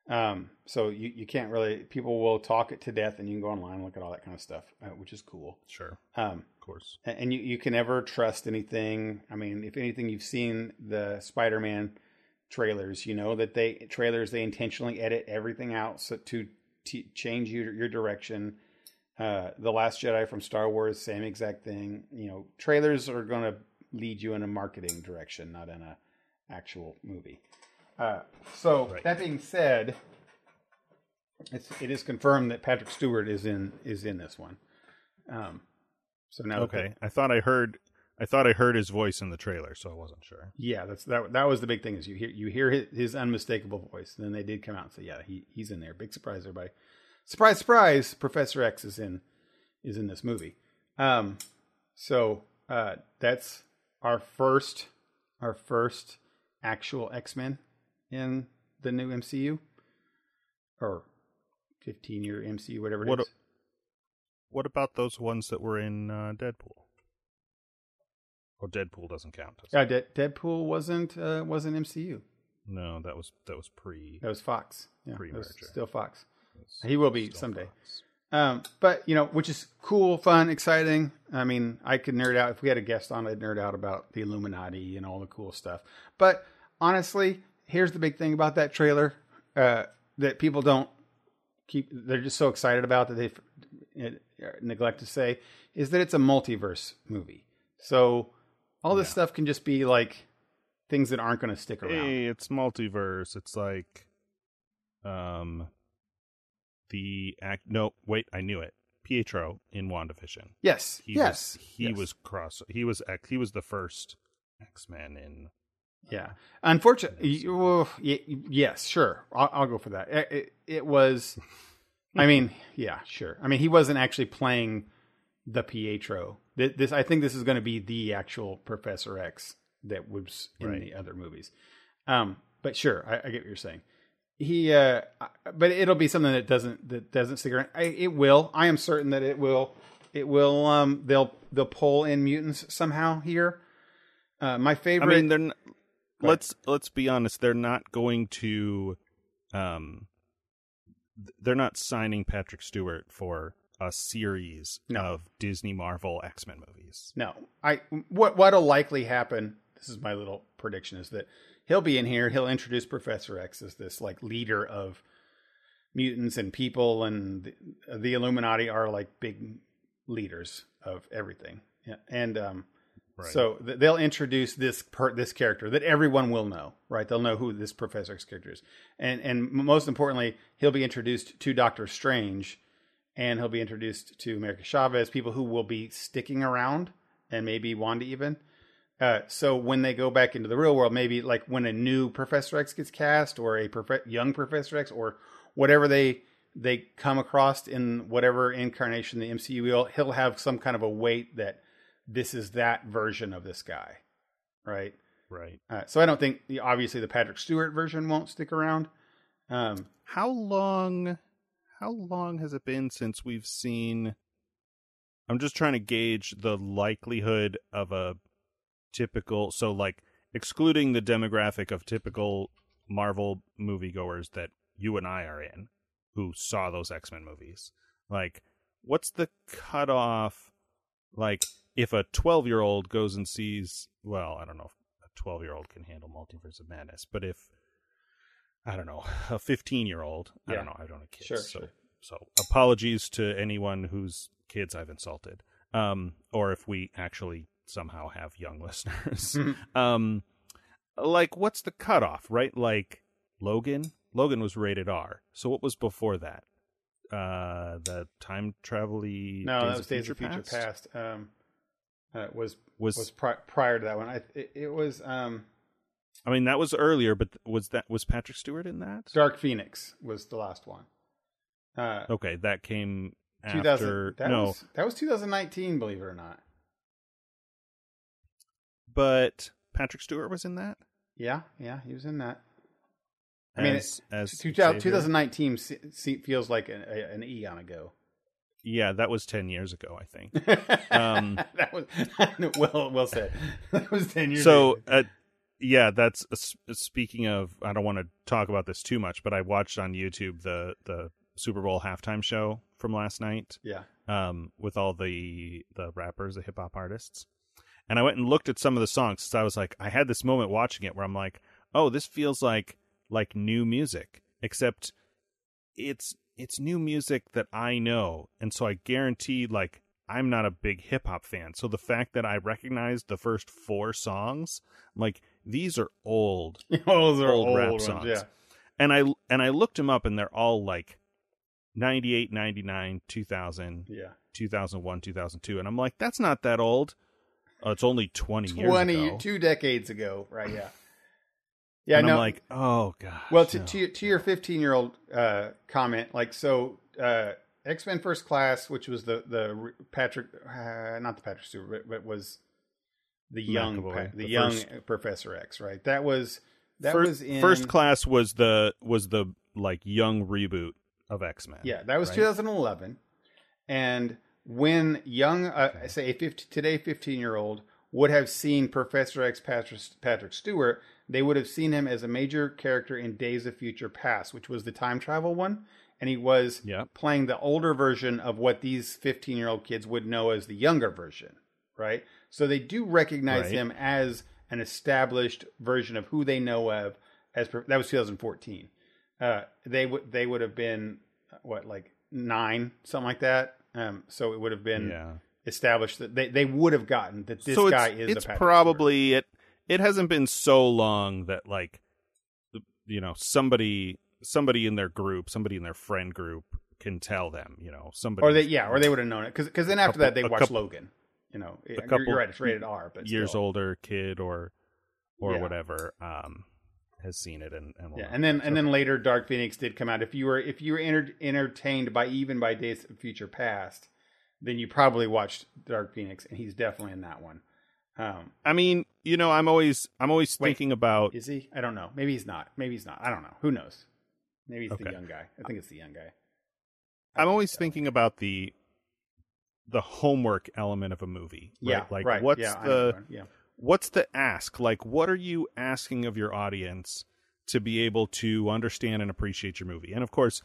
Um, so you, you can't really people will talk it to death, and you can go online and look at all that kind of stuff, uh, which is cool. Sure. Um, Of course. and and you, you can never trust anything. I mean, if anything, you've seen the Spider-Man trailers. You know that they trailers they intentionally edit everything out so to t- change your your direction. Uh, the Last Jedi from Star Wars, same exact thing. You know, trailers are going to lead you in a marketing direction, not in a actual movie. Uh, so Right. that being said, it's it is confirmed that Patrick Stewart is in is in this one. Um, so now that the- Okay. I thought I heard. I thought I heard his voice in the trailer, so I wasn't sure. Yeah, that's that. That was the big thing is you hear you hear his, his unmistakable voice. And then they did come out and say, yeah, he he's in there. Big surprise, everybody. Surprise, surprise! Professor X is in is in this movie. Um, so uh, that's our first our first actual X Men in the new MCU or fifteen year MCU, whatever it is. What What about those ones that were in uh, Deadpool? Oh, Deadpool doesn't count. does? Yeah, De- Deadpool wasn't uh, wasn't MCU. No, that was that was pre. That was Fox. Yeah, that was Pre-merger. still Fox. He will be someday. Um, but you know, which is cool, fun, exciting. I mean, I could nerd out if we had a guest on. I'd nerd out about the Illuminati and all the cool stuff. But honestly, here's the big thing about that trailer uh, that people don't keep. They're just so excited about that they neglect to say is that it's a multiverse movie. So all this Yeah. stuff can just be like things that aren't going to stick around. Hey, it's multiverse. It's like, um, the act. No, wait, I knew it. Pietro in WandaVision. Yes, He yes, was, he yes. was cross. He was X. He was the first X Men in. Yeah. Unfortunately, well, yes, sure. I'll, I'll go for that. It, it, it was, I mean, yeah, sure. I mean, he wasn't actually playing the Pietro. This, I think this is going to be the actual Professor X that was in Right. the other movies. Um, but sure, I, I get what you're saying. He, uh, but it'll be something that doesn't that doesn't stick around. I, it will. I am certain that it will. It will. Um, they'll they'll pull in mutants somehow here. Uh, my I favorite. mean, they're. N- let's let's be honest. They're not going to, um, they're not signing Patrick Stewart for a series No. of Disney Marvel X Men movies. No, I what what'll likely happen. This is my little prediction: is that he'll be in here. He'll introduce Professor X as this like leader of mutants and people, and the, the Illuminati are like big leaders of everything. Yeah, and um, Right. so th- they'll introduce this per- this character that everyone will know, right? They'll know who this Professor X character is, and and most importantly, he'll be introduced to Doctor Strange, and he'll be introduced to America Chavez, people who will be sticking around, and maybe Wanda even. Uh, so when they go back into the real world, maybe like when a new Professor X gets cast, or a prof- young Professor X, or whatever they they come across in whatever incarnation the MCU will, he'll have some kind of a weight that this is that version of this guy, right? right. Uh, so I don't think obviously the Patrick Stewart version won't stick around. Um, How long how long has it been since we've seen I'm just trying to gauge the likelihood of a typical so like excluding the demographic of typical Marvel moviegoers that you and I are in who saw those X-Men movies. Like what's the cutoff like if a 12-year-old goes and sees well, I don't know if a 12-year-old can handle Multiverse of Madness, but if I don't know, a 15 year old. I don't know. I don't have kids. Sure, so, sure. so apologies to anyone whose kids I've insulted. Um, or if we actually somehow have young listeners. um, like what's the cutoff, right? Like Logan, Logan was rated R. So what was before that? Uh, the time travel no, that was Days of Future Past. Um, uh, was Was, was pri- prior to that one. I it, it was um, I mean that was earlier, but was that was Patrick Stewart in that? Dark Phoenix was the last one. Uh, Okay, that came 2000. after. That no, was that was 2019. Believe it or not. But Patrick Stewart was in that. Yeah, yeah, he was in that. I mean, as, as 2000, 2019 se- se- feels like an, a, an eon ago. yeah, that was ten years ago, I think. Um, that was well well said. That was ten years. so, ago. uh, yeah, that's uh, speaking of. I don't want to talk about this too much, but I watched on YouTube the the Super Bowl halftime show from last night. yeah, um, with all the the rappers, the hip hop artists, and I went and looked at some of the songs. So I was like, I had this moment watching it where I'm like, oh, this feels like like new music, except it's it's new music that I know, and so I guarantee like I'm not a big hip hop fan. So the fact that I recognized the first four songs, I'm like these are old those are old old, rap ones, songs. Yeah, and I and I looked them up and they're all like 98, 99, 2000, yeah. 2001, 2002 and I'm like that's not that old. Oh, it's only 20 years Twenty ago. two decades ago, right? Yeah, yeah. and no, I'm like, "Oh god." Well, to no. to, your- to your 15 year old uh, comment, like so, uh, X Men First Class, which was the the Patrick, uh, not the Patrick Stewart, but, but was the young McAvoy, the, the young first- Professor X, right? That was that first, was in First Class was the was the like young reboot of X-Men. Yeah, that was right? 2011. And when young, uh, say a 50, today 15 year old would have seen Professor X Patrick, Patrick Stewart, they would have seen him as a major character in Days of Future Past, which was the time travel one. And he was playing the older version of what these 15 year old kids would know as the younger version, right? So they do recognize Right. him as an established version of who they know of as that was 2014 uh, they would they would have been uh, what like nine something like that. Um, so it would have been Yeah. established that they, they would have gotten that this so guy it's, is. it's a probably it it hasn't been so long that like you know somebody somebody in their group somebody in their friend group can tell them you know somebody or they yeah, or they would have known it because because then after Couple- that they a watched couple- Logan. You know, you're, couple you're right. It's rated R, but years still. older kid or or Yeah. whatever um has seen it and and Yeah, and then and then later Dark Phoenix did come out. If you were if you were enter, entertained by even by Days of Future Past, then you probably watched Dark Phoenix, and he's definitely in that one. Um, I mean you know I'm always I'm always Wait. thinking about Is he? I don't know. Maybe he's not. Maybe he's not. I don't know. Who knows? Maybe he's the young guy. I think it's the young guy. I I'm think always so. thinking about the the homework element of a movie right? Yeah. like right. what's yeah, the yeah. What's the ask like what are you asking of your audience to be able to understand and appreciate your movie and of course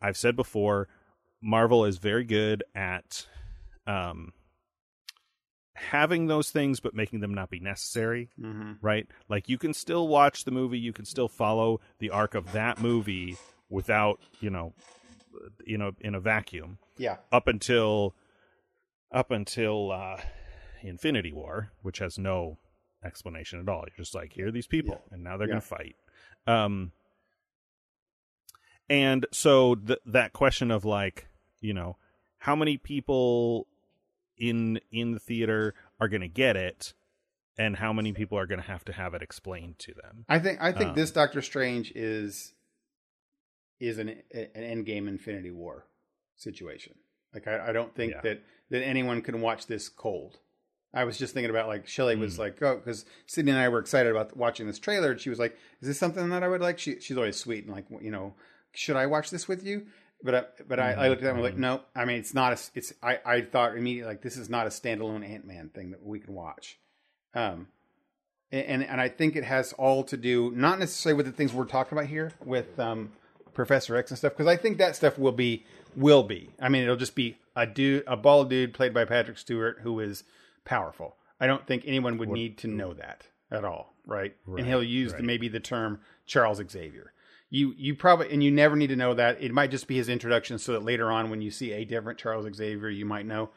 i've said before marvel is very good at um having those things but making them not be necessary Mm-hmm. right like you can still watch the movie you can still follow the arc of that movie without you know you know in a vacuum Yeah. up until up until uh Infinity War, which has no explanation at all. You're just like, here are these people, and now they're Yeah. going to fight. Um, and so th- that question of like, you know, how many people in in the theater are going to get it, and how many people are going to have to have it explained to them? I think I think Um, this Doctor Strange is is an an Endgame Infinity War situation. Like I, I don't think Yeah. that that anyone can watch this cold. I was just thinking about like Shelly was Mm. like, oh, because Sydney and I were excited about watching this trailer, and she was like, "Is this something that I would like?" She she's always sweet and like, you know, should I watch this with you? But I, but I, I looked at that and was like, Mhm. no. I mean, it's not a. It's I I thought immediately like this is not a standalone Ant Man thing that we can watch. Um, and and I think it has all to do not necessarily with the things we're talking about here with um, Professor X and stuff because I think that stuff will be will be. I mean, it'll just be a dude, a bald dude played by Patrick Stewart who is powerful. I don't think anyone would need to know that at all, right? Right, and he'll use the, maybe the term Charles Xavier. You you probably and you never need to know that. It might just be his introduction, so that later on, when you see a different Charles Xavier, you might know.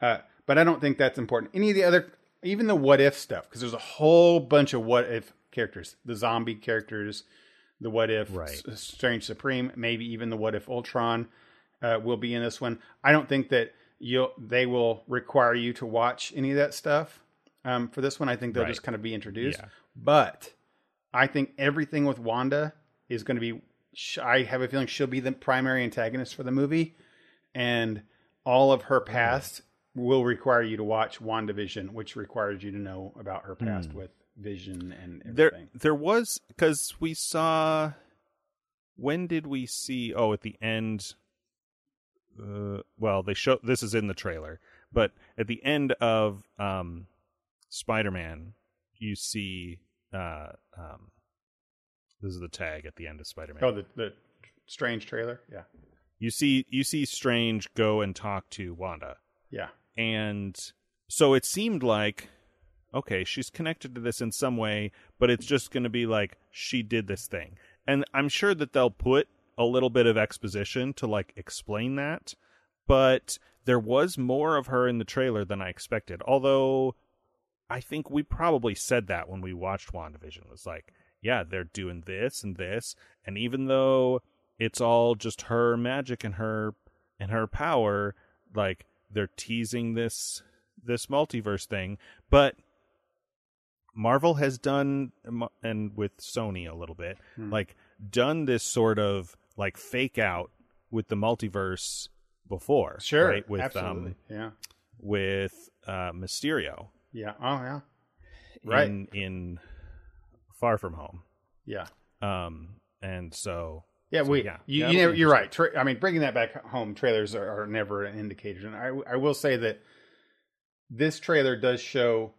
Uh, but I don't think that's important. Any of the other, even the what if stuff, because there's a whole bunch of what if characters, the zombie characters, the what if Right. S- Strange Supreme, maybe even the what if Ultron uh, will be in this one. I don't think that you they will require you to watch any of that stuff um, for this one. I think they'll Right. just kind of be introduced. Yeah. But I think everything with Wanda is going to be. I have a feeling she'll be the primary antagonist for the movie, and all of her past will require you to watch WandaVision, which requires you to know about her past with Vision and everything. there there was because we saw when did we see oh at the end uh, well, they show this is in the trailer, but at the end of um, Spider-Man, you see uh, um, this is the tag at the end of Spider-Man. Oh, the the strange trailer. Yeah, you see you see Strange go and talk to Wanda, yeah, and so it seemed like okay, she's connected to this in some way, but it's just going to be like she did this thing, and I'm sure that they'll put a little bit of exposition to like explain that, but there was more of her in the trailer than I expected. Although I think we probably said that when we watched WandaVision. It was like, yeah, they're doing this and this, and even though it's all just her magic and her and her power, like they're teasing this this multiverse thing, but Marvel has done and with Sony a little bit, hmm. like done this sort of like fake out with the multiverse before. Sure, right? With absolutely. um, yeah, with uh, Mysterio. Yeah. Oh yeah. Right. In, in Far From Home. Yeah. Um. And so. Yeah, so, we. Yeah, you, you you're right. Tra- I mean, bringing that back home, trailers are, are never an indicator. And I, I will say that this trailer does show.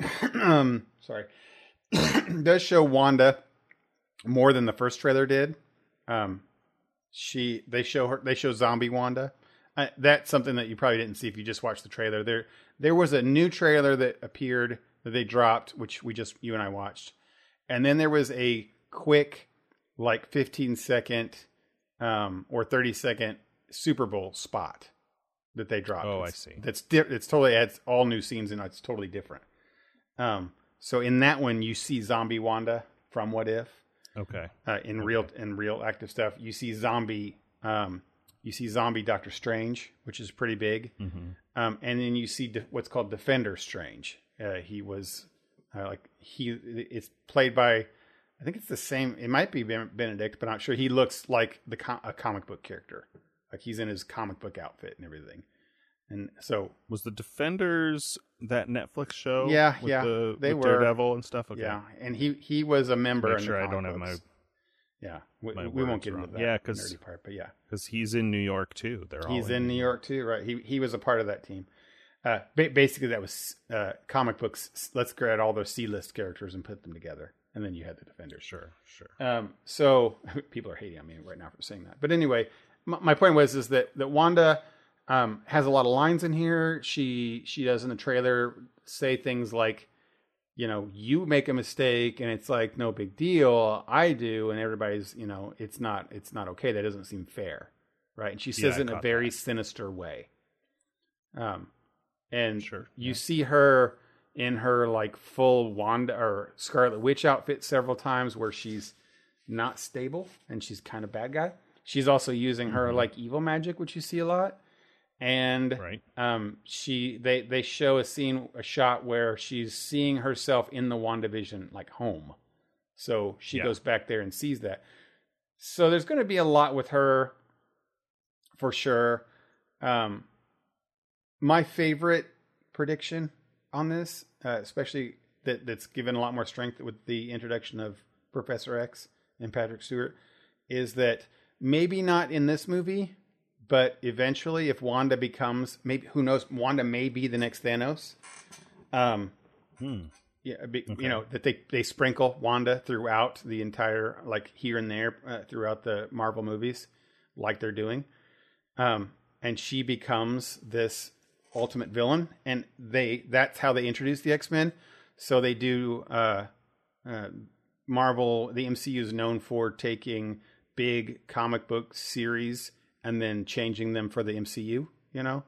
um. Sorry. does show Wanda more than the first trailer did. Um, she they show her they show zombie Wanda. Uh, that's something that you probably didn't see if you just watched the trailer. There there was a new trailer that appeared that they dropped, which we just you and I watched, and then there was a quick like 15 second um, or 30 second Super Bowl spot that they dropped. Oh, it's, I see. That's di- it's totally adds all new scenes and it's totally different. Um, so in that one, you see zombie Wanda from What If, Okay. Uh, in okay. real in real active stuff, you see zombie. Um, you see zombie Doctor Strange, which is pretty big, mm-hmm. um, and then you see de- what's called Defender Strange. Uh, he was uh, like he. It's played by. I think it's the same. It might be Benedict, but I'm not sure. He looks like the com- a comic book character. Like he's in his comic book outfit and everything. And so was the Defenders that Netflix show? Yeah, yeah, the, they were Daredevil and stuff. Okay. Yeah, and he he was a member. Make sure I don't have my. Yeah, we, my we won't get wrong. into that yeah, cause, nerdy part, but yeah, because he's in New York too. They're all he's in, in New York too, right? He he was a part of that team. Uh, ba- basically, that was uh, comic books. Let's grab all those C list characters and put them together, and then you had the Defenders. Sure, sure. Um, so people are hating on me right now for saying that, but anyway, my, my point was is that that Wanda um, has a lot of lines in here. She she does in the trailer say things like, you know, you make a mistake and it's like no big deal. I do, and everybody's you know, it's not it's not okay. That doesn't seem fair, right? And she says yeah, it in a very that. sinister way. Um, and sure, you yeah. see her in her like full Wanda or Scarlet Witch outfit several times where she's not stable and she's kind of bad guy. She's also using her mm-hmm. like evil magic, which you see a lot and right. um, she they they show a scene a shot where she's seeing herself in the WandaVision like home. So she yeah. goes back there and sees that. So there's going to be a lot with her for sure. Um, my favorite prediction on this, uh, especially that that's given a lot more strength with the introduction of Professor X and Patrick Stewart, is that maybe not in this movie, but eventually, if Wanda becomes maybe who knows, Wanda may be the next Thanos. Um, hmm. yeah, be, okay. you know that they they sprinkle Wanda throughout the entire like here and there uh, throughout the Marvel movies, like they're doing, um, and she becomes this ultimate villain, and they that's how they introduce the X Men. So they do. Uh, uh, Marvel, the MCU is known for taking big comic book series and then changing them for the MCU, you know,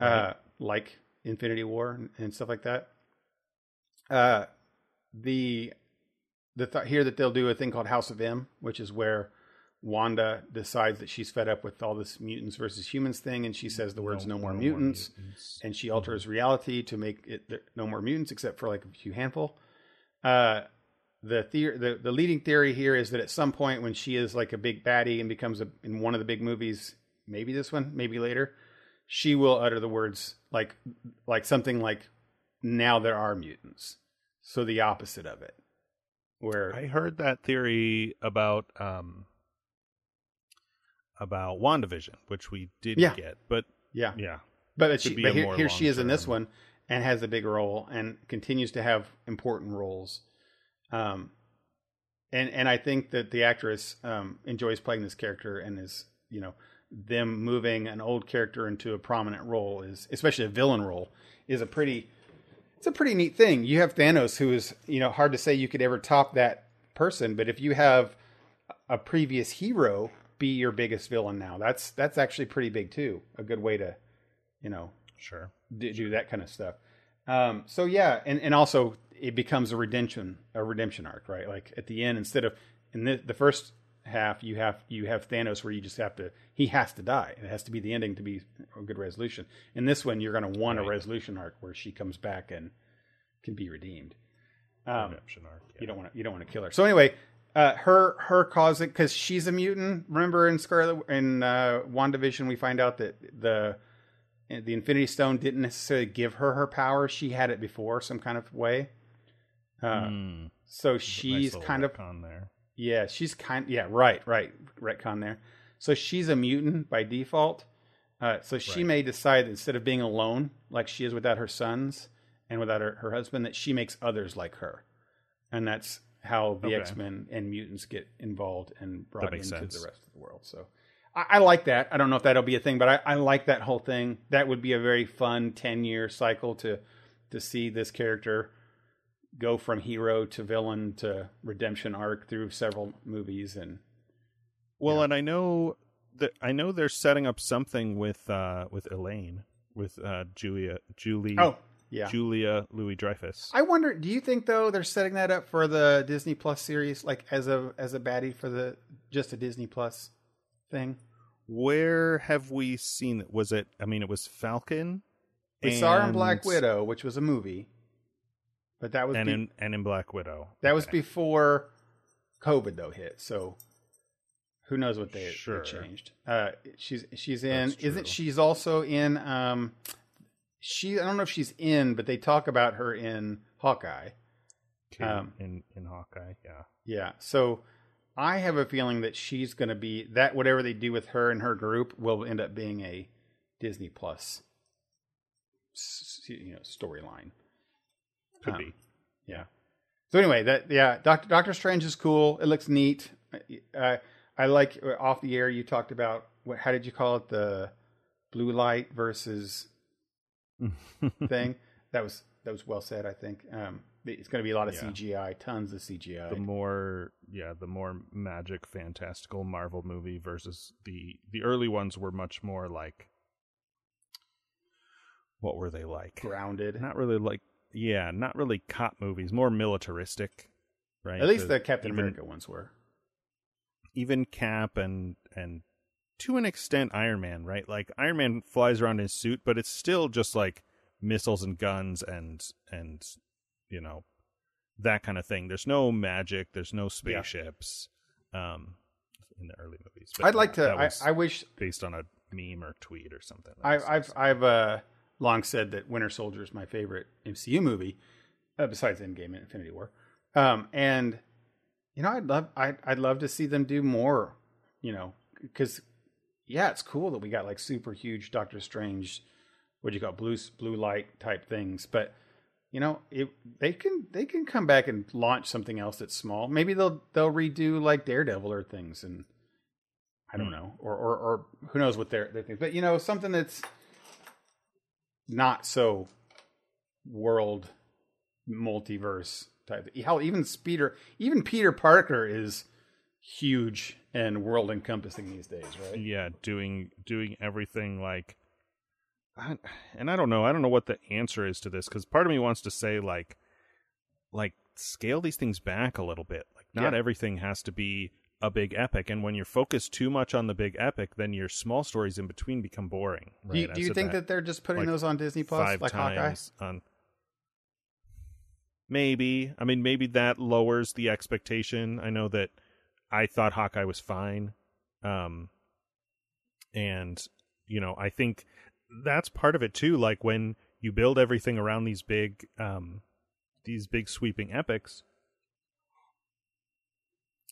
right. uh, like Infinity War and, and, stuff like that. Uh, the the th- here that they'll do a thing called House of M, which is where Wanda decides that she's fed up with all this mutants versus humans thing, and she says the words "no, no more, mutants, mutants," and she alters mm-hmm. reality to make it no more mutants except for like a few handful. Uh, the, theory, the the leading theory here is that at some point when she is like a big baddie and becomes a, in one of the big movies, maybe this one, maybe later, she will utter the words like like something like now there are mutants. So the opposite of it. Where I heard that theory about um about WandaVision, which we did Yeah. get. But Yeah, yeah, but she, be but here, more here she is in this one and has a big role and continues to have important roles. Um, and and I think that the actress um, enjoys playing this character and is you know them moving an old character into a prominent role is especially a villain role is a pretty it's a pretty neat thing. You have Thanos who is you know hard to say you could ever top that person, but if you have a previous hero be your biggest villain now, that's that's actually pretty big too. A good way to you know sure. do, do that kind of stuff. Um, so yeah, and, and also it becomes a redemption a redemption arc, right? Like at the end, instead of in the, the first half, you have you have Thanos where you just have to he has to die. It has to be the ending to be a good resolution. In this one, you're going to want a resolution arc where she comes back and can be redeemed. Um, Redemption arc. yeah. you don't want to you don't want to kill her. So anyway, uh, her her causing because she's a mutant. Remember in Scarlet in uh, Wandavision, we find out that the the Infinity Stone didn't necessarily give her her power. She had it before some kind of way. Uh, Mm, so she's little kind of there. yeah, she's kind yeah right right retcon there. So she's a mutant by default. Uh, so she Right. may decide that instead of being alone like she is without her sons and without her, her husband, that she makes others like her, and that's how the Okay. X Men and mutants get involved and brought into sense. the rest of the world. So I, I like that. I don't know if that'll be a thing, but I, I like that whole thing. That would be a very fun ten year cycle to to see this character go from hero to villain to redemption arc through several movies and Well, Yeah. and I know that I know they're setting up something with uh with Elaine with uh Julia Julie oh yeah Julia Louis Dreyfus. i wonder do you think though they're setting that up for the disney plus series like as a as a baddie for the just a disney plus thing Where have we seen it? Was it? I mean, it was Falcon. we saw her in and- black widow which was a movie but that was and be- in and in Black Widow. that was before covid though hit so who knows what they, they Sure. changed uh she's she's in isn't she's also in um she i don't know if she's in but they talk about her in hawkeye Kate um, in in Hawkeye. Yeah. Yeah. So I have a feeling that she's going to be that whatever they do with her and her group will end up being a Disney Plus you know storyline. Could Um, be. Yeah. So anyway, that yeah, Doctor Doctor Strange is cool. It looks neat. Uh, I like uh, off the air you talked about what how did you call it the blue light versus thing. that was that was well said, I think. Um it's going to be a lot of Yeah. CGI, tons of CGI. the more yeah the more magic fantastical marvel movie versus the the early ones were much more like what were they like grounded. not really like yeah not really cop movies more militaristic right At least The- the Captain even, America ones were. even cap and and to an extent iron man right like iron man flies around in his suit but it's still just like missiles and guns and and you know that kind of thing there's no magic there's no spaceships um in the early movies But I'd like to. I, I wish based on a meme or tweet or something I, I've I've uh, long said that Winter Soldier is my favorite MCU movie, uh, besides Endgame and Infinity War. Um, and you know, I'd love I'd I'd love to see them do more. You know, because yeah, it's cool that we got like super huge Doctor Strange, what do you call it, blue blue light type things, but. You know, it, they can they can come back and launch something else that's small. Maybe they'll they'll redo like Daredevil or things, and I don't Hmm. know, or, or or who knows what their their things. But you know, something that's not so world multiverse type. Hell, even Peter, even Peter Parker is huge and world encompassing these days, right? yeah doing doing everything like I, and i don't know i don't know what the answer is to this because part of me wants to say like like scale these things back a little bit like not Yeah. everything has to be a big epic and when you're focused too much on the big epic then your small stories in between become boring. Right Do you, do you think that, they're just putting like those on Disney Plus, five like Hawkeye? on maybe. I mean maybe that lowers the expectation. I know that i thought hawkeye was fine um and you know i think that's part of it too like when you build everything around these big um these big sweeping epics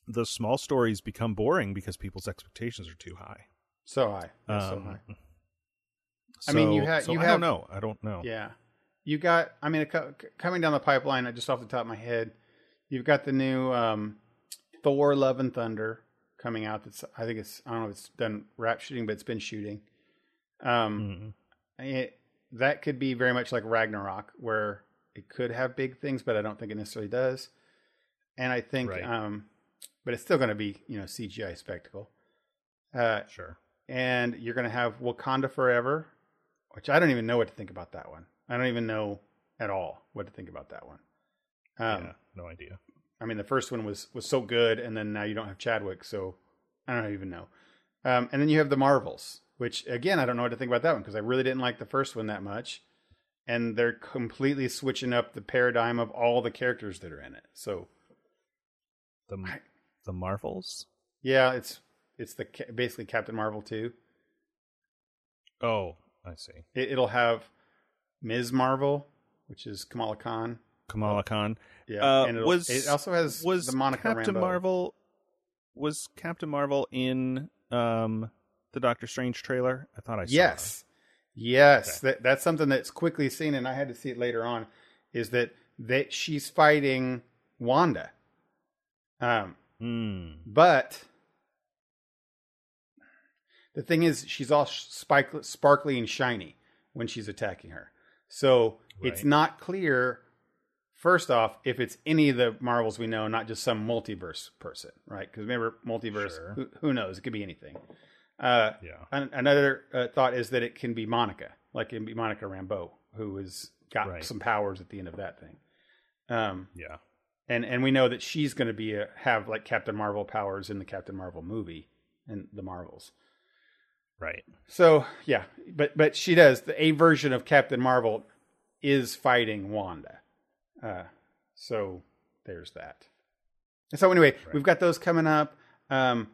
the small stories become boring because people's expectations are too high So high. Yeah, so Um, high. I mean, you so- ha- so you I have- don't know. I don't know. Yeah. You got, I mean, co- coming down the pipeline, uh, just off the top of my head, you've got the new um, Thor Love and Thunder coming out. That's, I think it's, I don't know if it's done wrap shooting, but it's been shooting. Um, Mhm. it, that could be very much like Ragnarok, where it could have big things, but I don't think it necessarily does. And I think, Right. um, but it's still going to be, you know, CGI spectacle. Uh, Sure. and you're going to have Wakanda Forever, which I don't even know what to think about that one. I don't even know at all what to think about that one. Um, yeah. No idea. I mean, the first one was was so good, and then now you don't have Chadwick, so I don't even know. Um, and then you have the Marvels, which again I don't know what to think about that one because I really didn't like the first one that much, and they're completely switching up the paradigm of all the characters that are in it. So The the Marvels. yeah, it's it's the basically Captain Marvel two. Oh, I see. It, it'll have Ms. Marvel, which is Kamala Khan. Kamala Khan Yeah, Uh, and was- it also has was the Monica Captain Rambeau. Marvel. Was Captain Marvel in um the Doctor Strange trailer? I thought I saw. Yes, yes, that, that's something that's quickly seen, and I had to see it later on. Is that that she's fighting Wanda, um. Hmm. but the thing is, she's all spike, sparkly and shiny when she's attacking her. So it's not clear. First off, if it's any of the Marvels we know, not just some multiverse person, right? Because remember, multiverse, Sure. who, who knows? It could be anything. Uh, Yeah. an- another uh, thought is that it can be Monica, like it can be Monica Rambeau, who has got Right. some powers at the end of that thing. Um, Yeah. And and we know that she's going to be a, have like Captain Marvel powers in the Captain Marvel movie and the Marvels. Right. So yeah, but but she does the a version of Captain Marvel is fighting Wanda. Uh, so there's that. So anyway, we've got those coming up. Um,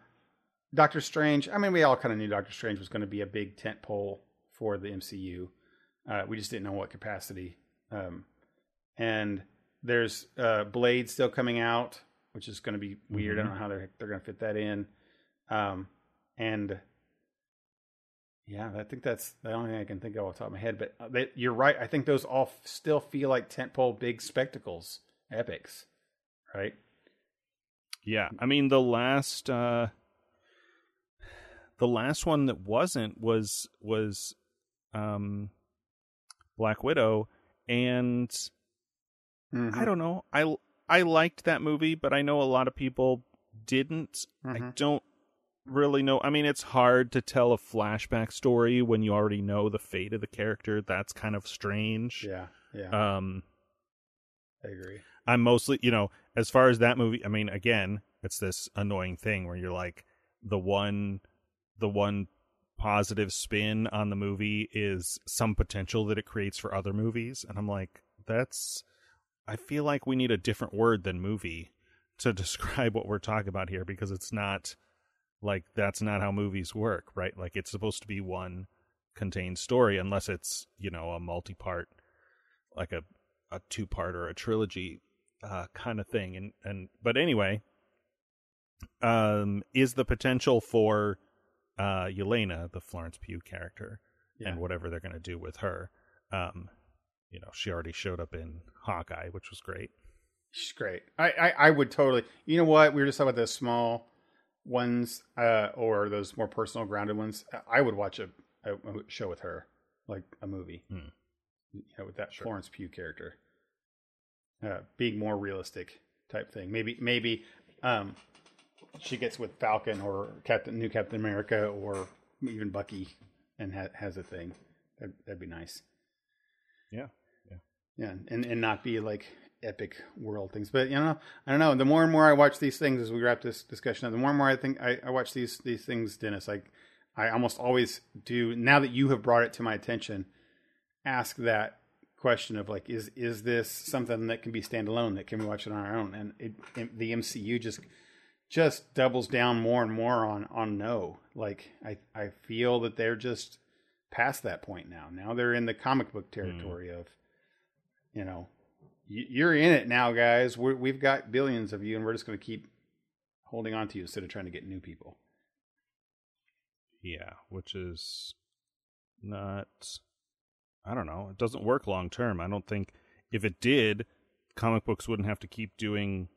Doctor Strange. I mean, we all kind of knew Doctor Strange was going to be a big tent pole for the MCU. Uh, we just didn't know what capacity. Um, and there's uh, Blade still coming out, which is going to be weird. I don't know how they're they're going to fit that in. Um, and yeah, I think that's the only thing I can think of off the top of my head. But uh, they, you're right. I think those all f- still feel like tentpole big spectacles, epics, right? Yeah. I mean the last uh the last one that wasn't was was um Black Widow and Mm-hmm. I don't know. I I liked that movie, but I know a lot of people didn't. I Mhm. don't really know. I mean, it's hard to tell a flashback story when you already know the fate of the character. That's kind of strange. Yeah, yeah, Um I agree. I'm mostly, you know, as far as that movie, I mean, again, it's this annoying thing where you're like the one the one positive spin on the movie is some potential that it creates for other movies and I'm like that's I feel like we need a different word than movie to describe what we're talking about here because it's not like that's not how movies work, right? Like it's supposed to be one contained story unless it's, you know, a multi-part like a a two-part or a trilogy uh kind of thing and and but anyway um is the potential for uh Yelena, the Florence Pugh character Yeah. and whatever they're going to do with her. Um you know, she already showed up in Hawkeye, which was great. She's great. I, I, I would totally. You know what? We were just talking about the small ones, uh, or those more personal, grounded ones. I would watch a, a, show with her, like a movie. Hmm. You know, with that Florence Pugh character, uh, being more realistic type thing. Maybe, maybe um, she gets with Falcon or Captain, new Captain America, or even Bucky, and ha- has a thing. That'd, that'd be nice. Yeah. Yeah, and and not be like epic world things. But you know, I don't know. The more and more I watch these things as we wrap this discussion up, the more and more I think I, I watch these these things, Dennis. Like I almost always do. Now that you have brought it to my attention, ask that question of like, is is this something that can be standalone that can we watch it on our own? And it, it, the MCU just just doubles down more and more on on no. Like I I feel that they're just past that point now. Now they're in the comic book hmm. territory of you know, you're in it now, guys. We're, we've got billions of you, and we're just going to keep holding on to you instead of trying to get new people. Yeah, which is not. I don't know. It doesn't work long term. I don't think if it did, comic books wouldn't have to keep doing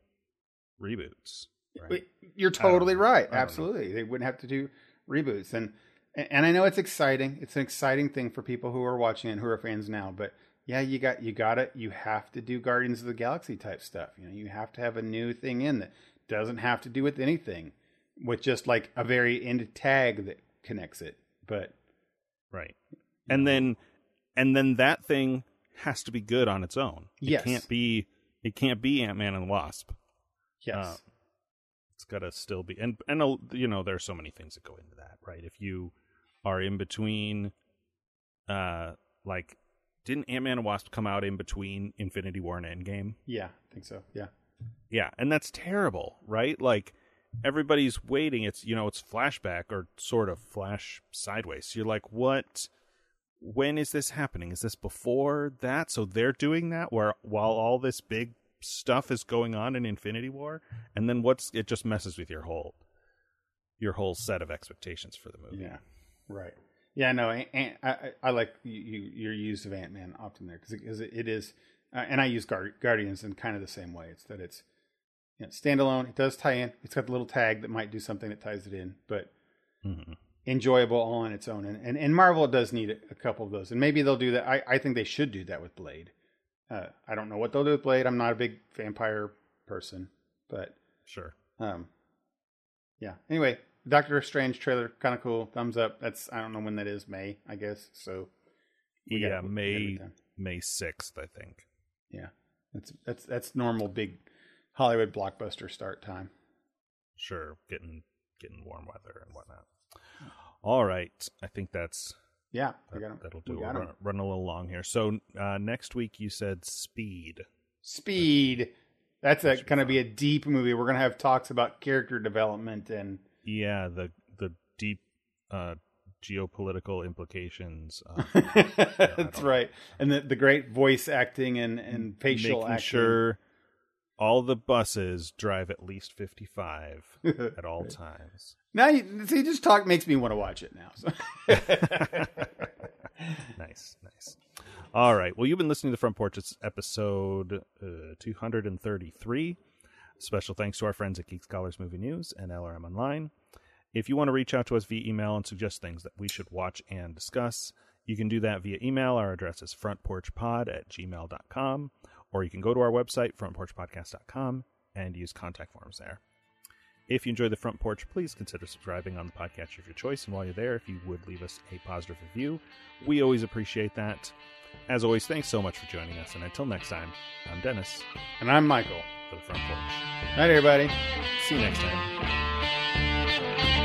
reboots. Right? You're totally right. Absolutely, they wouldn't have to do reboots, and and I know it's exciting. It's an exciting thing for people who are watching and who are fans now. But yeah, you got you got it. You have to do Guardians of the Galaxy type stuff. You know, you have to have a new thing in that doesn't have to do with anything, with just like a very end tag that connects it. But Right. And then and then that thing has to be good on its own. It Yes. can't be it can't be Ant Man and the Wasp. yes, Uh, It's got to still be and and you know there's so many things that go into that, right? If you are in between uh like didn't Ant Man and Wasp come out in between Infinity War and Endgame? yeah, I think so. Yeah, Yeah, and that's terrible, right? Like everybody's waiting. It's you know it's flashback or sort of flash sideways. So you're like, what? When is this happening? Is this before that? So they're doing that where while all this big stuff is going on in Infinity War, and then what's it just messes with your whole your whole set of expectations for the movie. yeah, right. Yeah, no, Ant- Ant- I, I, like you, you, your use of Ant Man often there because it, it is, uh, and I use Guard, Guardians in kind of the same way. It's that it's you know, standalone. It does tie in. It's got the little tag that might do something that ties it in, but Mhm. enjoyable all on its own. And and, and Marvel does need a, a couple of those, and maybe they'll do that. I, I think they should do that with Blade. Uh, I don't know what they'll do with Blade. I'm not a big vampire person, but Sure. um, yeah. Anyway, Doctor Strange trailer, kind of cool. Thumbs up. That's I don't know when that is. May, I guess. So yeah, May. May sixth, I think. yeah, that's that's that's normal big Hollywood blockbuster start time. Sure, getting getting warm weather and whatnot. All right, I think that's Yeah, we That, that'll We do. got We're 'em. run, running a little long here. So uh, next week you said Speed. Speed. That's a That should going to be a deep movie. We're going to have talks about character development and Yeah, the the deep uh, geopolitical implications. Uh, that's right. And the, the great voice acting and, and facial making acting. sure all the buses drive at least fifty five at all Right. times. Now, you, see, just talk makes me want to watch it now. So. nice, nice. All right. Well, you've been listening to the Front Porch. It's episode uh, 233. Special thanks to our friends at Geek Scholars Movie News and LRM Online. If you want to reach out to us via email and suggest things that we should watch and discuss, you can do that via email. Our address is frontporchpod at gmail.com, or you can go to our website, frontporchpodcast.com, and use contact forms there. If you enjoy the front porch, please consider subscribing on the podcast of your choice. And while you're there, if you would leave us a positive review, we always appreciate that. As always, thanks so much for joining us. And until next time, I'm Dennis and I'm Michael for the front porch. Night, everybody. See you next time.